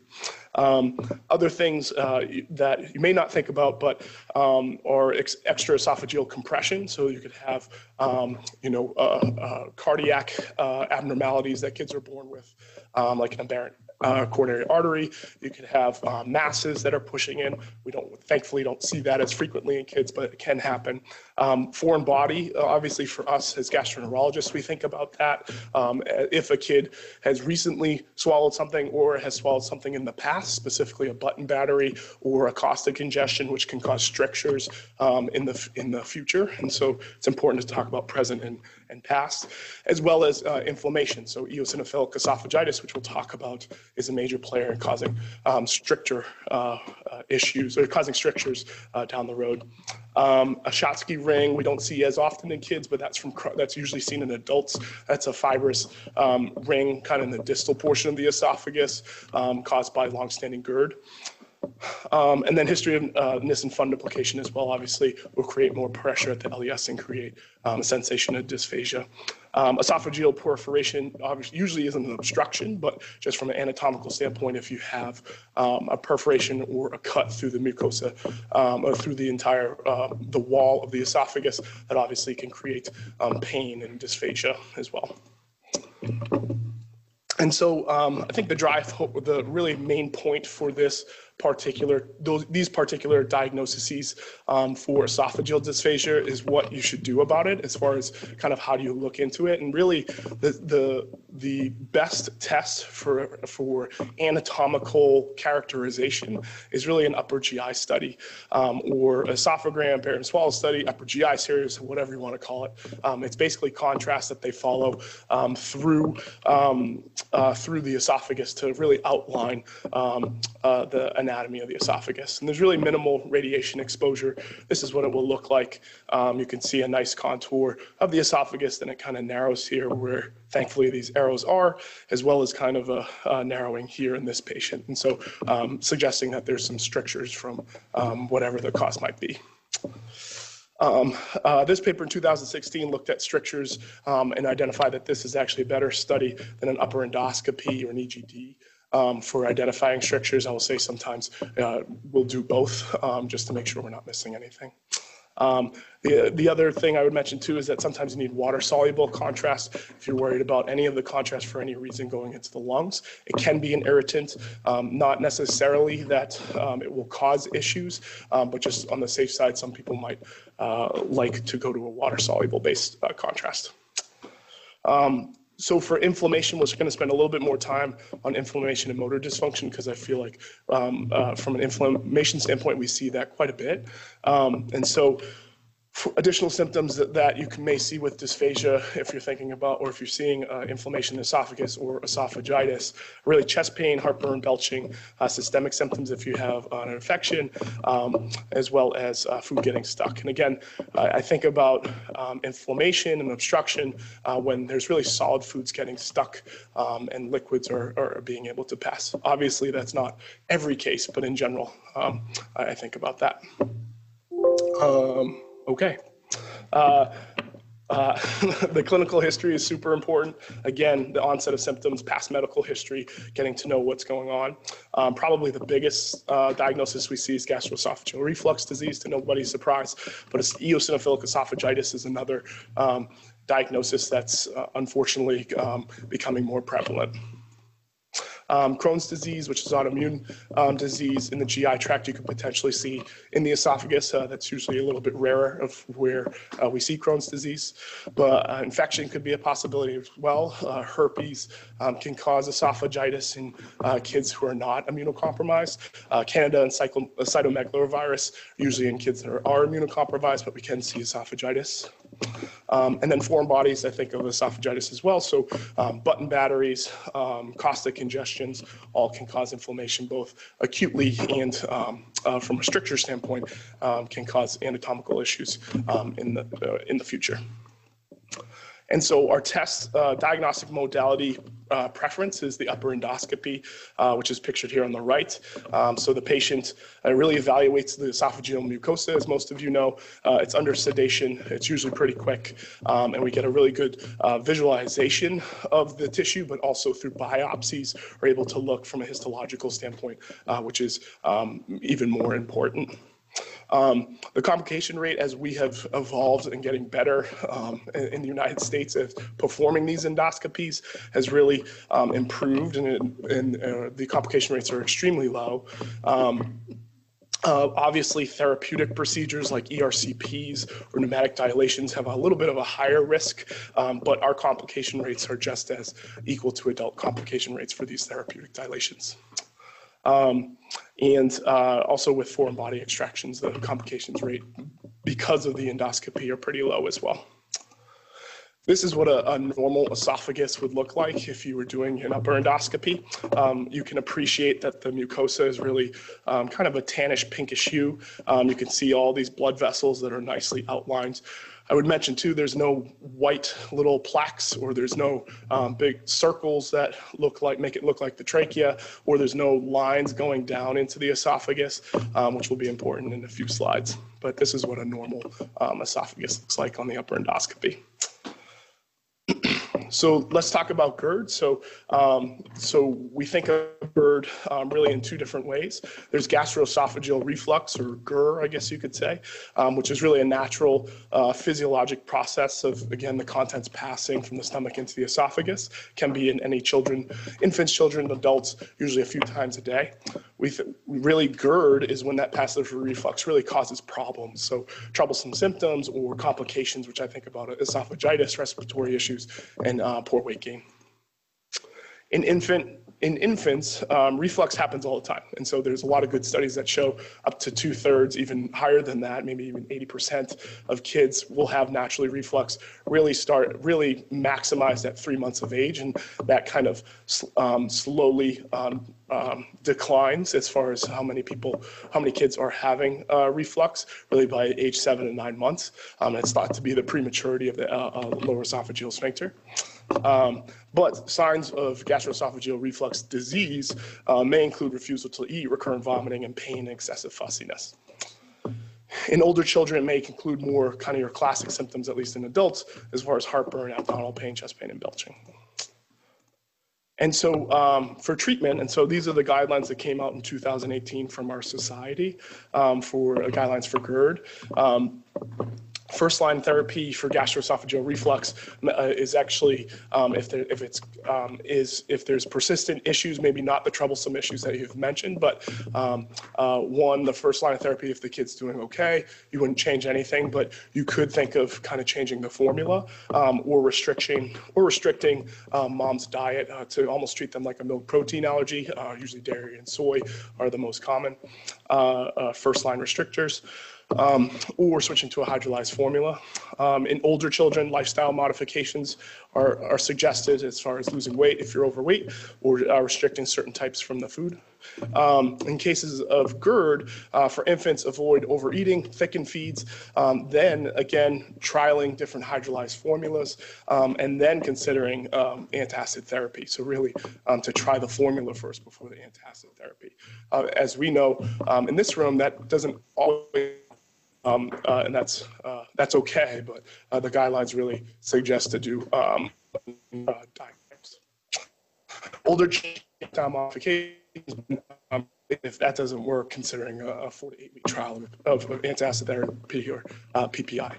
Um, other things uh, that you may not think about, but um, are ex- extra esophageal compression. So you could have, um, you know, uh, uh, cardiac abnormalities that kids are born with, um, like an aberrant uh, coronary artery. You could have uh, masses that are pushing in. We don't, thankfully, don't see that as frequently in kids, but it can happen. Um, foreign body, uh, obviously, for us as gastroenterologists, we think about that. Um, if a kid has recently swallowed something or has swallowed something in the past, specifically a button battery or a caustic ingestion, which can cause strictures um, in the in the future, and so it's important to talk about present and and past, as well as uh, inflammation. So eosinophilic esophagitis, which we'll talk about, is a major player in causing um, stricture uh, uh, issues or causing strictures uh, down the road. Um, a Schatzki ring we don't see as often in kids, but that's from that's usually seen in adults. That's a fibrous um, ring, kind of in the distal portion of the esophagus, um, caused by longstanding GERD. Um, and then history of uh, Nissen fundoplication as well, obviously, will create more pressure at the LES and create um, a sensation of dysphagia. Um, esophageal perforation obviously usually isn't an obstruction, but just from an anatomical standpoint, if you have um, a perforation or a cut through the mucosa um, or through the entire uh, the wall of the esophagus, that obviously can create um, pain and dysphagia as well. And so um, I think the drive, the really main point for this particular those these particular diagnoses um, for esophageal dysphagia is what you should do about it as far as kind of how do you look into it and really the the the best test for for anatomical characterization is really an upper GI study um, or esophagram, barium swallow study, upper GI series, whatever you want to call it. Um, it's basically contrast that they follow um, through um, uh, through the esophagus to really outline um, uh, the anatomy of the esophagus. And there's really minimal radiation exposure. This is what it will look like. Um, you can see a nice contour of the esophagus, then it kind of narrows here where thankfully these arrows are, as well as kind of a, a narrowing here in this patient. And so um, suggesting that there's some strictures from um, whatever the cause might be. Um, uh, this paper in 2016 looked at strictures um, and identified that this is actually a better study than an upper endoscopy or an EGD um, for identifying strictures. I will say sometimes uh, we'll do both um, just to make sure we're not missing anything. Um, the, the other thing I would mention too is that sometimes you need water soluble contrast if you're worried about any of the contrast for any reason going into the lungs. It can be an irritant, um, not necessarily that um, it will cause issues, um, but just on the safe side, some people might uh, like to go to a water soluble based uh, contrast. Um, so for inflammation, we're going to spend a little bit more time on inflammation and motor dysfunction because I feel like um, uh, from an inflammation standpoint, we see that quite a bit. Um, and so additional symptoms that, that you can, may see with dysphagia if you're thinking about or if you're seeing uh, inflammation in esophagus or esophagitis really chest pain heartburn belching uh, systemic symptoms if you have uh, an infection um, as well as uh, food getting stuck. And again i think about um, inflammation and obstruction uh, when there's really solid foods getting stuck um, and liquids are, are being able to pass. Obviously that's not every case but in general um, i think about that. Um, Okay. Uh, Uh, the clinical history is super important. Again, the onset of symptoms, past medical history, getting to know what's going on. Um, probably the biggest uh, diagnosis we see is gastroesophageal reflux disease, to nobody's surprise, but it's eosinophilic esophagitis is another um, diagnosis that's uh, unfortunately um, becoming more prevalent. Um, Crohn's disease, which is autoimmune um, disease in the GI tract, you could potentially see in the esophagus. Uh, that's usually a little bit rarer of where uh, we see Crohn's disease. But uh, infection could be a possibility as well. Uh, herpes um, can cause esophagitis in uh, kids who are not immunocompromised. Uh, Candida and cytomegalovirus, usually in kids that are, are immunocompromised, but we can see esophagitis. Um, and then foreign bodies, I think of esophagitis as well. So um, button batteries, um, caustic ingestions, all can cause inflammation both acutely and um, uh, from a stricture standpoint um, can cause anatomical issues um, in, the, uh, in the future. And so our test uh, diagnostic modality uh, preference is the upper endoscopy, uh, which is pictured here on the right. Um, so the patient uh, really evaluates the esophageal mucosa, as most of you know. Uh, it's under sedation. It's usually pretty quick, um, and we get a really good uh, visualization of the tissue, but also through biopsies, are able to look from a histological standpoint, which is um, even more important. Um, the complication rate, as we have evolved and getting better um, in, in, the United States at performing these endoscopies, has really um, improved, and, and uh, the complication rates are extremely low. Um, uh, obviously, therapeutic procedures like ERCPs or pneumatic dilations have a little bit of a higher risk, um, but our complication rates are just as equal to adult complication rates for these therapeutic dilations. Um, and uh, also with foreign body extractions, the complications rate because of the endoscopy are pretty low as well. This is what a, a, normal esophagus would look like if you were doing an upper endoscopy. Um, you can appreciate that the mucosa is really um, kind of a tannish pinkish hue. Um, you can see all these blood vessels that are nicely outlined. I would mention too, there's no white little plaques or there's no um, big circles that look like, make it look like the trachea, or there's no lines going down into the esophagus, um, which will be important in a few slides. But this is what a normal um, esophagus looks like on the upper endoscopy. So let's talk about GERD. So, um, so we think of GERD um, really in two different ways. There's gastroesophageal reflux, or GER, I guess you could say, um, which is really a natural uh, physiologic process of, again, the contents passing from the stomach into the esophagus. Can be in any children, infants, children, adults, usually a few times a day. We really GERD is when that passage reflux really causes problems. So troublesome symptoms or complications, which I think about esophagitis, respiratory issues, and uh, poor weight gain. In infant in infants, um, reflux happens all the time. And so there's a lot of good studies that show up to two thirds, even higher than that, maybe even 80% of kids will have naturally reflux really start, really maximize at three months of age. And that kind of um, slowly um, um, declines as far as how many people, how many kids are having uh, reflux, really by age seven and nine months. Um, it's thought to be the prematurity of the uh, uh, lower esophageal sphincter. Um, but signs of gastroesophageal reflux disease uh, may include refusal to eat, recurrent vomiting, and pain and excessive fussiness. In older children, it may include more kind of your classic symptoms, at least in adults, as far as heartburn, abdominal pain, chest pain, and belching. And so um, for treatment, and so these are the guidelines that came out in 2018 from our society um, for uh, guidelines for GERD. Um, first line therapy for gastroesophageal reflux uh, is actually um, if there if it's um, is if there's persistent issues maybe not the troublesome issues that you've mentioned but um, uh, one the first line of therapy if the kid's doing okay you wouldn't change anything but you could think of kind of changing the formula um, or restriction or restricting um, mom's diet uh, to almost treat them like a milk protein allergy. Uh, usually dairy and soy are the most common uh, first line restrictors um, or switching to a hydrolyzed formula. Um, in older children, lifestyle modifications are, are suggested as far as losing weight if you're overweight or uh, restricting certain types from the food. Um, in cases of GERD, uh, for infants, avoid overeating, thickened feeds, um, then again, trialing different hydrolyzed formulas, um, and then considering um, antacid therapy. So, really, um, to try the formula first before the antacid therapy. Uh, as we know um, in this room, that doesn't always um, uh, and that's uh, that's okay. But uh, the guidelines really suggest to do um, uh, diagrams. Older time modifications. Um, if that doesn't work, considering a, a four to eight week trial of, of antacid therapy or uh, PPI.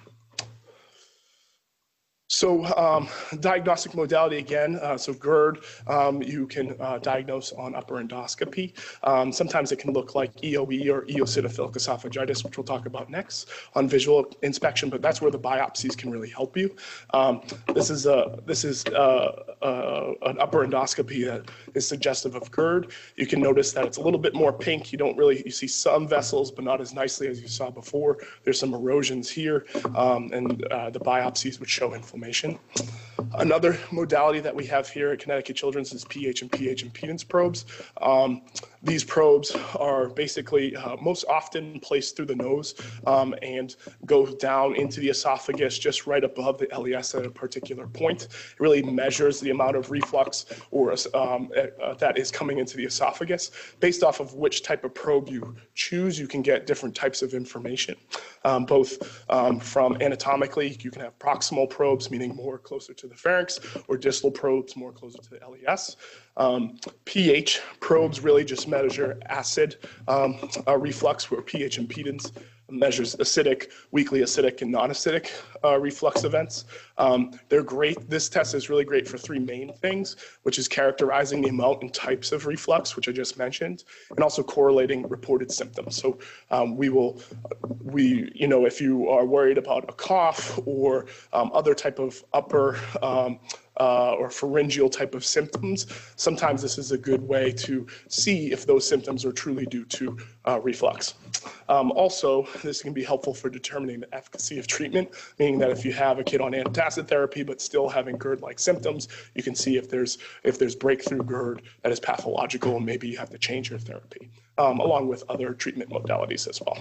So um, diagnostic modality again, uh, so GERD, um, you can uh, diagnose on upper endoscopy. Um, sometimes it can look like EOE or eosinophilic esophagitis, which we'll talk about next on visual inspection, but that's where the biopsies can really help you. Um, this is, a, this is a, uh, a, uh, an upper endoscopy that is suggestive of GERD. You can notice that it's a little bit more pink. You don't really, you see some vessels, but not as nicely as you saw before. There's some erosions here, um, and uh, the biopsies would show inflammation inflammation. Another modality that we have here at Connecticut Children's is pH and pH impedance probes. Um, these probes are basically uh, most often placed through the nose um, and go down into the esophagus just right above the LES at a particular point. It really measures the amount of reflux or um, uh, that is coming into the esophagus. Based off of which type of probe you choose, you can get different types of information, um, both um, from anatomically, you can have proximal probes, meaning more closer to the pharynx, or distal probes more closer to the LES. Um, pH probes really just measure acid uh, reflux, where pH impedance measures acidic, weakly acidic, and non-acidic uh, reflux events. Um, they're great. This test is really great for three main things, which is characterizing the amount and types of reflux, which I just mentioned, and also correlating reported symptoms. So um, we will, we, you know, if you are worried about a cough or um, other type of upper um, uh, or pharyngeal type of symptoms, sometimes this is a good way to see if those symptoms are truly due to uh, reflux. Um, also, this can be helpful for determining the efficacy of treatment, meaning that if you have a kid on antacid therapy but still having GERD-like symptoms, you can see if there's if there's breakthrough GERD that is pathological and maybe you have to change your therapy, um, along with other treatment modalities as well.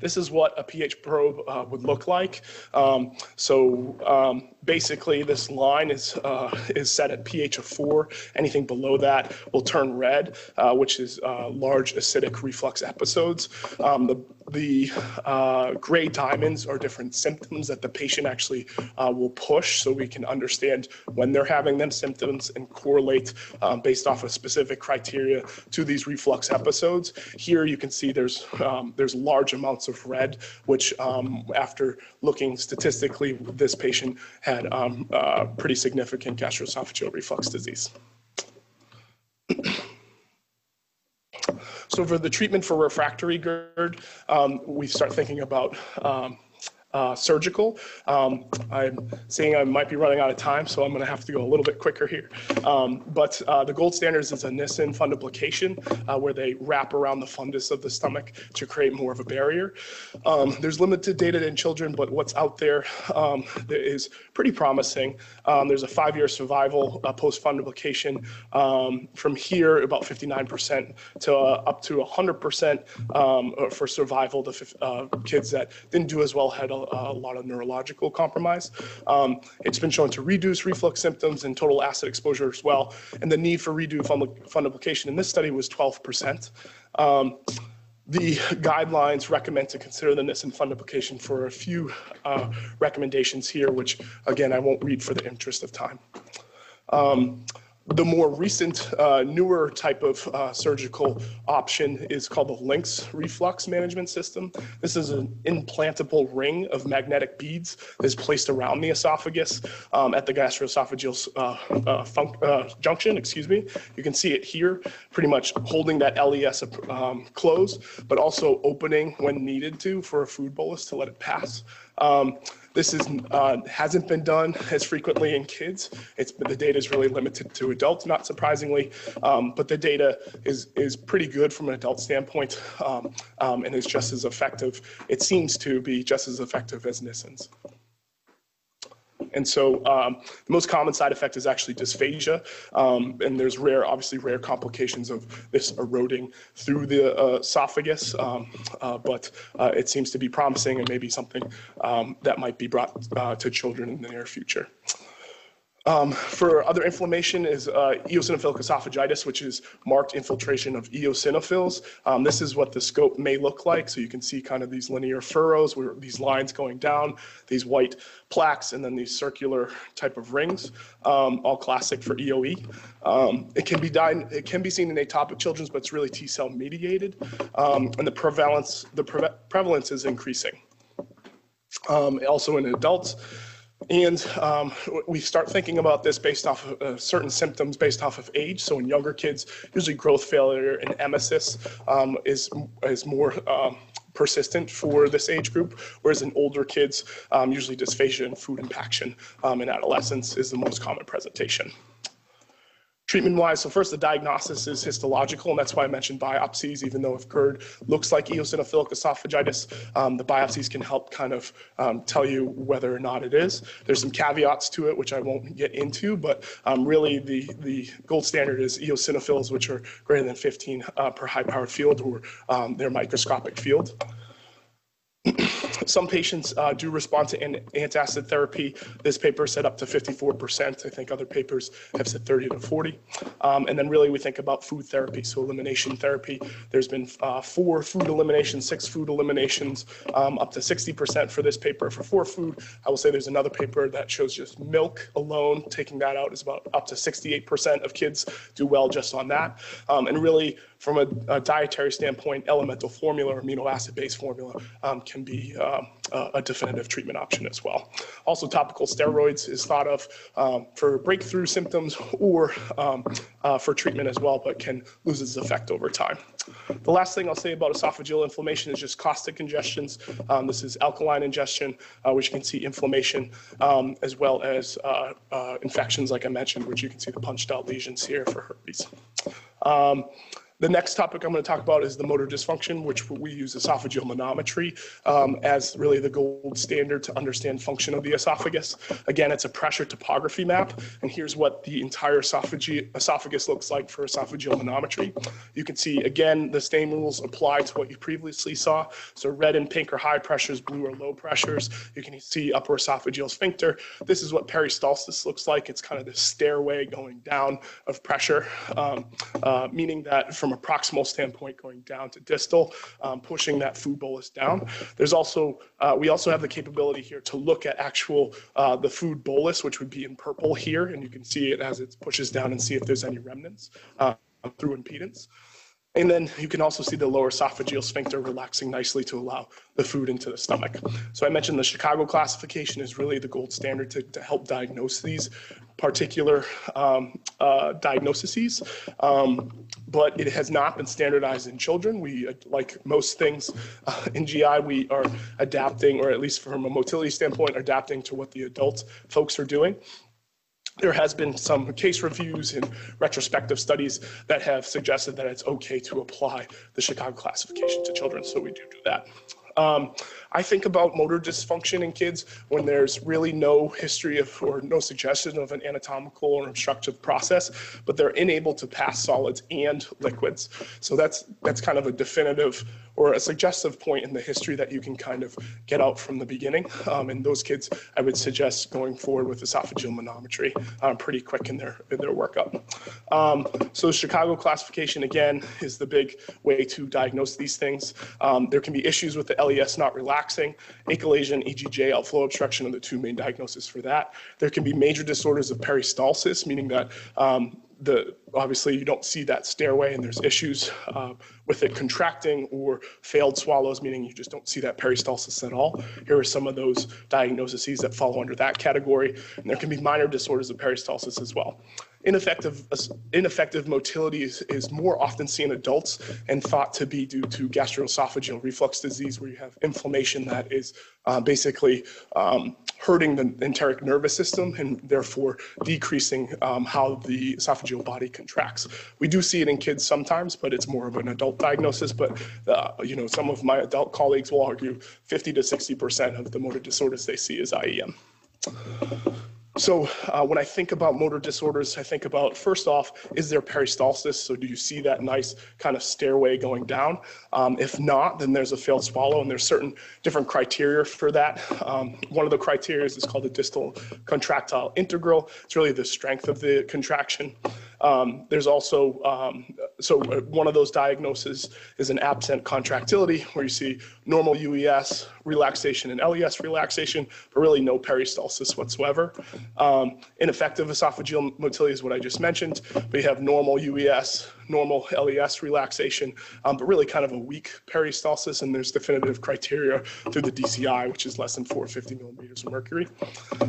This is what a pH probe uh, would look like. Um, so um, basically, this line is uh, is set at pH of four. Anything below that will turn red, uh, which is uh, large acidic reflux episodes. Um, the the uh, gray diamonds are different symptoms that the patient actually uh, will push, so we can understand when they're having them symptoms and correlate um, based off of specific criteria to these reflux episodes. Here you can see there's um, there's large amounts of red, which um, after looking statistically, this patient had um, uh, pretty significant gastroesophageal reflux disease. So for the treatment for refractory GERD, um, we start thinking about um, uh, surgical. Um, I'm seeing I might be running out of time, so I'm going to have to go a little bit quicker here. Um, but uh, the gold standards is a Nissen fundoplication, uh, where they wrap around the fundus of the stomach to create more of a barrier. Um, there's limited data in children, but what's out there um, is pretty promising. Um, there's a five-year survival uh, post-fundoplication. Um, from here, about 59% to uh, up to 100% for survival. The uh, kids that didn't do as well had a a lot of neurological compromise. Um, it's been shown to reduce reflux symptoms and total acid exposure as well. And the need for redo fundoplication in this study was 12%. Um, the guidelines recommend to consider the Nissen fundoplication for a few uh, recommendations here, which again, I won't read for the interest of time. Um, the more recent, uh, newer type of uh, surgical option is called the LINX reflux management system. This is an implantable ring of magnetic beads that is placed around the esophagus um, at the gastroesophageal uh, uh, uh, junction. Excuse me. You can see it here, pretty much holding that LES um, closed, but also opening when needed to for a food bolus to let it pass. Um, this is, uh, hasn't been done as frequently in kids. It's, the data is really limited to adults, not surprisingly, um, but the data is, is pretty good from an adult standpoint um, um, and is just as effective. It seems to be just as effective as Nissen's. And so um, the most common side effect is actually dysphagia. Um, and there's rare, obviously rare complications of this eroding through the uh, esophagus. Um, uh, but uh, it seems to be promising and maybe something um, that might be brought uh, to children in the near future. Um, for other inflammation is uh, eosinophilic esophagitis, which is marked infiltration of eosinophils. Um, this is what the scope may look like. So you can see kind of these linear furrows where these lines going down, these white plaques, and then these circular type of rings, um, all classic for EOE. Um, it can be done, it can be seen in atopic children, but it's really T cell mediated, um, and the prevalence the pre prevalence is increasing. Um, also in adults. And um, we start thinking about this based off of uh, certain symptoms based off of age. So in younger kids, usually growth failure and emesis um, is, is more um, persistent for this age group, whereas in older kids, um, usually dysphagia and food impaction um, in adolescence is the most common presentation. Treatment-wise, so first the diagnosis is histological, and that's why I mentioned biopsies, even though if GERD looks like eosinophilic esophagitis, um, the biopsies can help kind of um, tell you whether or not it is. There's some caveats to it, which I won't get into, but um, really the, the gold standard is eosinophils, which are greater than 15 uh, per high-powered field, or um, their microscopic field. Some patients uh, do respond to antacid therapy. This paper said up to 54%. I think other papers have said 30 to 40. Um, and then really we think about food therapy, so elimination therapy. There's been uh, four food eliminations, six food eliminations, um, up to 60% for this paper for four food. I will say there's another paper that shows just milk alone, taking that out is about up to 68% of kids do well just on that. Um, and really from a, a, dietary standpoint, elemental formula or amino acid based formula um, can be um, a definitive treatment option as well. Also, topical steroids is thought of um, for breakthrough symptoms or um, uh, for treatment as well, but can lose its effect over time. The last thing I'll say about esophageal inflammation is just caustic ingestions. Um, this is alkaline ingestion, uh, which can see inflammation, as well as uh, uh, infections, like I mentioned, which you can see the punched out lesions here for herpes. Um, the next topic I'm going to talk about is the motor dysfunction, which we use esophageal manometry um, as really the gold standard to understand function of the esophagus. Again, it's a pressure topography map, and here's what the entire esophagus looks like for esophageal manometry. You can see, again, the same rules apply to what you previously saw. So red and pink are high pressures, blue are low pressures. You can see upper esophageal sphincter. This is what peristalsis looks like. It's kind of the stairway going down of pressure, um, uh, meaning that from a proximal standpoint going down to distal, um, pushing that food bolus down. There's also, uh, we also have the capability here to look at actual, uh, the food bolus, which would be in purple here, and you can see it as it pushes down and see if there's any remnants uh, through impedance. And then you can also see the lower esophageal sphincter relaxing nicely to allow the food into the stomach. So I mentioned the Chicago classification is really the gold standard to, to help diagnose these particular um, uh, diagnoses, um, but it has not been standardized in children. We, like most things uh, in GI, we are adapting, or at least from a motility standpoint, adapting to what the adult folks are doing there has been some case reviews and retrospective studies that have suggested that it's okay to apply the Chicago classification to children, so we do do that. Um, I think about motor dysfunction in kids when there's really no history of or no suggestion of an anatomical or obstructive process, but they're unable to pass solids and liquids. So that's that's kind of a definitive or a suggestive point in the history that you can kind of get out from the beginning. Um, and those kids, I would suggest going forward with esophageal manometry um, pretty quick in their in their workup. Um, so Chicago classification again is the big way to diagnose these things. Um, there can be issues with the LES not relaxing. Achalasia and EGJ outflow obstruction are the two main diagnoses for that. There can be major disorders of peristalsis, meaning that um, the obviously you don't see that stairway and there's issues uh, with it contracting or failed swallows meaning you just don't see that peristalsis at all. Here are some of those diagnoses that fall under that category and there can be minor disorders of peristalsis as well. Ineffective, ineffective motility is, is more often seen in adults and thought to be due to gastroesophageal reflux disease, where you have inflammation that is uh, basically um, hurting the enteric nervous system and therefore decreasing um, how the esophageal body contracts. We do see it in kids sometimes, but it's more of an adult diagnosis. But uh, you know, some of my adult colleagues will argue 50 to 60 percent of the motor disorders they see is IEM. So uh, when I think about motor disorders, I think about first off, is there peristalsis? So do you see that nice kind of stairway going down? Um, if not, then there's a failed swallow, and there's certain different criteria for that. Um, one of the criteria is called the distal contractile integral. It's really the strength of the contraction. Um, there's also, um, so one of those diagnoses is an absent contractility where you see normal UES relaxation and LES relaxation, but really no peristalsis whatsoever. Um, ineffective esophageal motility is what I just mentioned, but you have normal UES, normal LES relaxation, um, but really kind of a weak peristalsis, and there's definitive criteria through the DCI, which is less than 450 millimeters of mercury.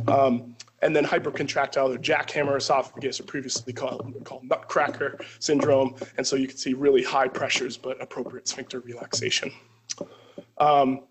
Um, and then hypercontractile or jackhammer esophagus, or previously called, called nutcracker syndrome. And so you can see really high pressures, but appropriate sphincter relaxation. Um,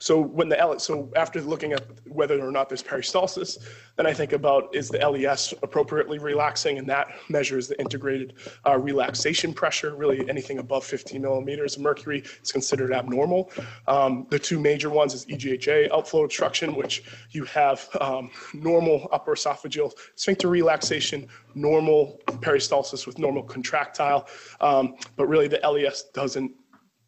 so when the so after looking at whether or not there's peristalsis, then I think about is the LES appropriately relaxing, and that measures the integrated uh, relaxation pressure. Really, anything above 15 millimeters of mercury is considered abnormal. Um, the two major ones is EGJ outflow obstruction, which you have um, normal upper esophageal sphincter relaxation, normal peristalsis with normal contractile, um, but really the LES doesn't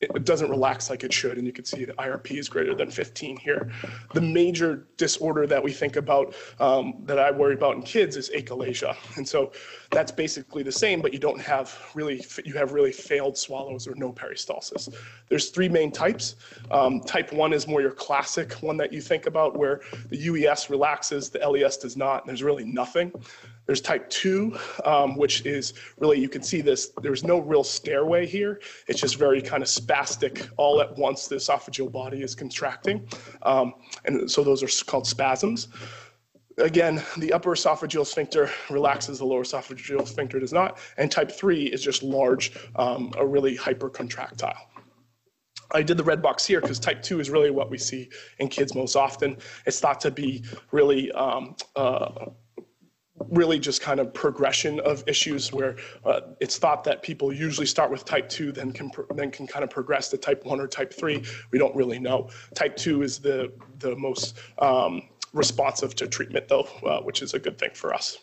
it doesn't relax like it should, and you can see the IRP is greater than 15 here. The major disorder that we think about, um, that I worry about in kids is achalasia. And so that's basically the same, but you don't have really, you have really failed swallows or no peristalsis. There's three main types. Um, type one is more your classic one that you think about where the UES relaxes, the LES does not, and there's really nothing. There's type two, um, which is really, you can see this, there's no real stairway here. It's just very kind of spastic all at once. The esophageal body is contracting. Um, and so those are called spasms. Again, the upper esophageal sphincter relaxes, the lower esophageal sphincter does not. And type three is just large, um, a really hypercontractile. I did the red box here because type 2 is really what we see in kids most often. It's thought to be really um, uh, really just kind of progression of issues where uh, it's thought that people usually start with type 2 then can then can kind of progress to type 1 or type 3 we don't really know. Type 2 is the the most um, responsive to treatment though uh, which is a good thing for us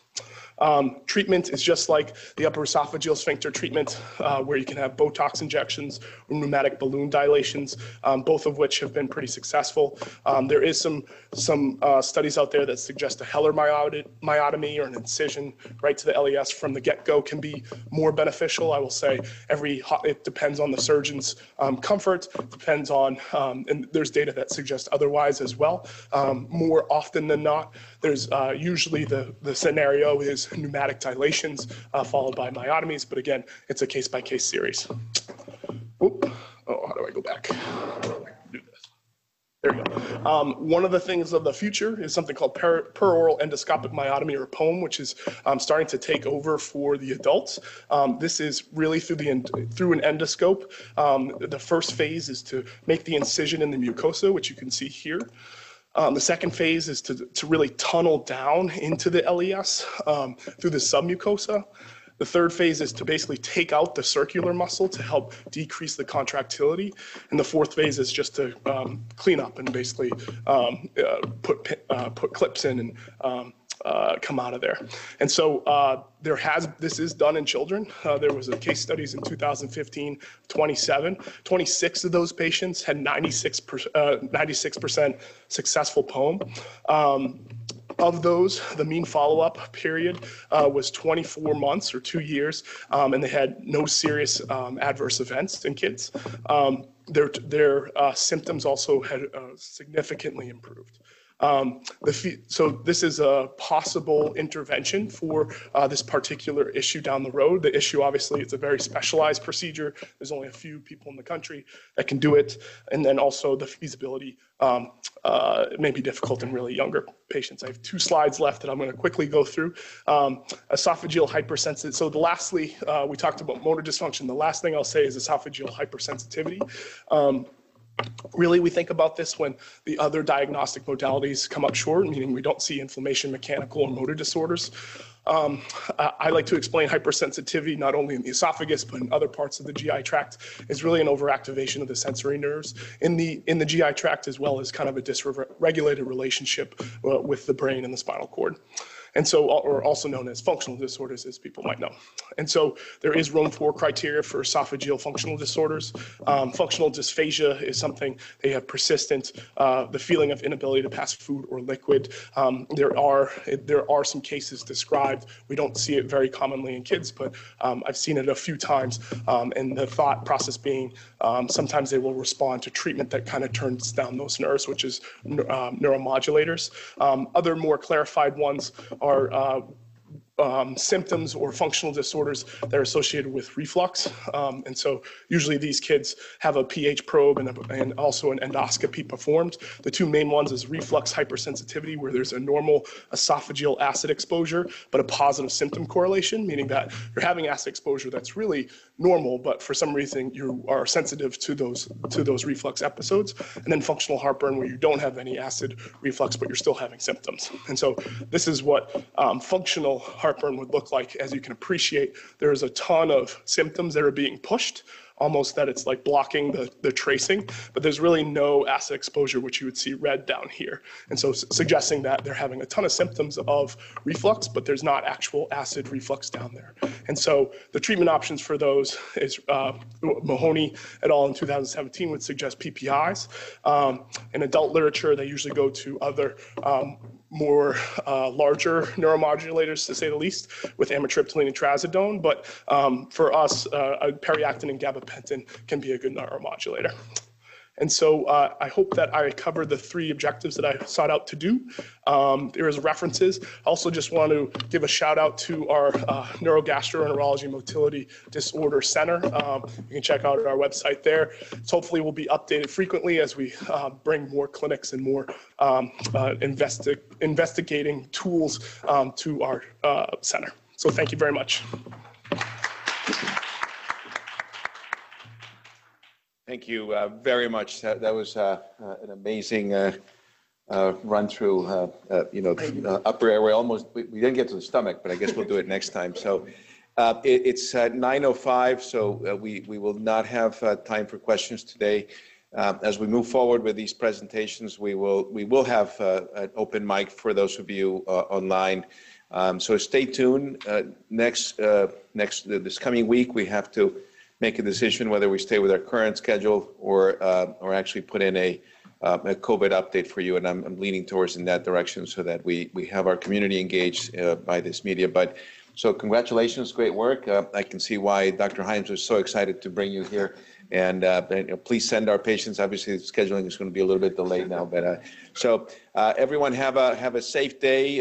um, treatment is just like the upper esophageal sphincter treatment, uh, where you can have Botox injections or pneumatic balloon dilations, um, both of which have been pretty successful. Um, there is some some uh, studies out there that suggest a Heller myotomy or an incision right to the LES from the get-go can be more beneficial. I will say every it depends on the surgeon's um, comfort, depends on, um, and there's data that suggests otherwise as well. Um, more often than not, there's uh, usually the the scenario is pneumatic dilations uh, followed by myotomies, but again, it's a case-by-case series. Oop. Oh, how do I go back? There you go. Um, one of the things of the future is something called per, peroral endoscopic myotomy or POEM, which is um, starting to take over for the adults. Um, this is really through the through an endoscope. Um, the first phase is to make the incision in the mucosa, which you can see here. Um, the second phase is to, to really tunnel down into the LES um, through the submucosa. The third phase is to basically take out the circular muscle to help decrease the contractility. And the fourth phase is just to um, clean up and basically um, uh, put, uh, put clips in and um, uh, come out of there. And so uh, there has, this is done in children. Uh, there was a case studies in 2015, 27. 26 of those patients had 96 96% uh, successful POEM. Um, of those, the mean follow-up period uh, was 24 months or two years, um, and they had no serious um, adverse events in kids. Um, their their uh, symptoms also had uh, significantly improved. Um, the, so this is a possible intervention for uh, this particular issue down the road. The issue, obviously, it's a very specialized procedure. There's only a few people in the country that can do it. And then also the feasibility um, uh, may be difficult in really younger patients. I have two slides left that I'm going to quickly go through. Um, esophageal hypersensitivity. So the lastly, uh, we talked about motor dysfunction. The last thing I'll say is esophageal hypersensitivity. Really, we think about this when the other diagnostic modalities come up short, meaning we don't see inflammation, mechanical, or motor disorders. Um, I like to explain hypersensitivity not only in the esophagus but in other parts of the GI tract is really an overactivation of the sensory nerves in the in the GI tract as well as kind of a dysregulated relationship uh, with the brain and the spinal cord. And so, or also known as functional disorders, as people might know. And so there is room for criteria for esophageal functional disorders. Um, functional dysphagia is something they have persistent, uh, the feeling of inability to pass food or liquid. Um, there are there are some cases described. We don't see it very commonly in kids, but um, I've seen it a few times. Um, and the thought process being um, sometimes they will respond to treatment that kind of turns down those nerves, which is uh, neuromodulators. Um, other more clarified ones are uh, um, symptoms or functional disorders that are associated with reflux. Um, and so usually these kids have a pH probe and, a, and, also an endoscopy performed. The two main ones is reflux hypersensitivity, where there's a normal esophageal acid exposure, but a positive symptom correlation, meaning that you're having acid exposure that's really normal, but for some reason you are sensitive to those, to those reflux episodes. And then functional heartburn, where you don't have any acid reflux, but you're still having symptoms. And so this is what um, functional heartburn heartburn would look like. As you can appreciate, there's a ton of symptoms that are being pushed almost that it's like blocking the, the tracing, but there's really no acid exposure, which you would see red down here. And so suggesting that they're having a ton of symptoms of reflux, but there's not actual acid reflux down there. And so the treatment options for those is uh, Mahoney et al. in 2017 would suggest PPIs. Um, in adult literature, they usually go to other um, more uh, larger neuromodulators, to say the least, with amitriptyline and trazodone. But um, for us, uh, periactin and gabapentin can be a good neuromodulator. And so uh, I hope that I covered the three objectives that I sought out to do. Um, there is references. I also just want to give a shout out to our uh, Neurogastroenterology Motility Disorder Center. Um, you can check out our website there. So hopefully will be updated frequently as we uh, bring more clinics and more um, uh, investi investigating tools um, to our uh, center. So thank you very much. Thank you uh, very much. That, that was uh, uh, an amazing uh, uh, run through, uh, you know, upper airway. Almost, we, we, didn't get to the stomach, but I guess we'll do it next time. So it, it's 9.05, so we, we will not have time for questions today. As we move forward with these presentations, we will, we will have an open mic for those of you online. Um, so stay tuned. next, next, this coming week, we have to make a decision whether we stay with our current schedule or uh, or actually put in a, uh, a COVID update for you. And I'm, I'm, leaning towards in that direction so that we we have our community engaged uh, by this media. But so congratulations, great work. Uh, I can see why Dr. Himes was so excited to bring you here. And, uh, you know, please send our patients. Obviously, scheduling is going to be a little bit delayed now, but uh, so everyone have a have a safe day.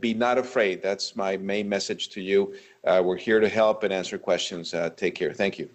be not afraid. That's my main message to you. Uh, we're here to help and answer questions. Uh, take care. Thank you.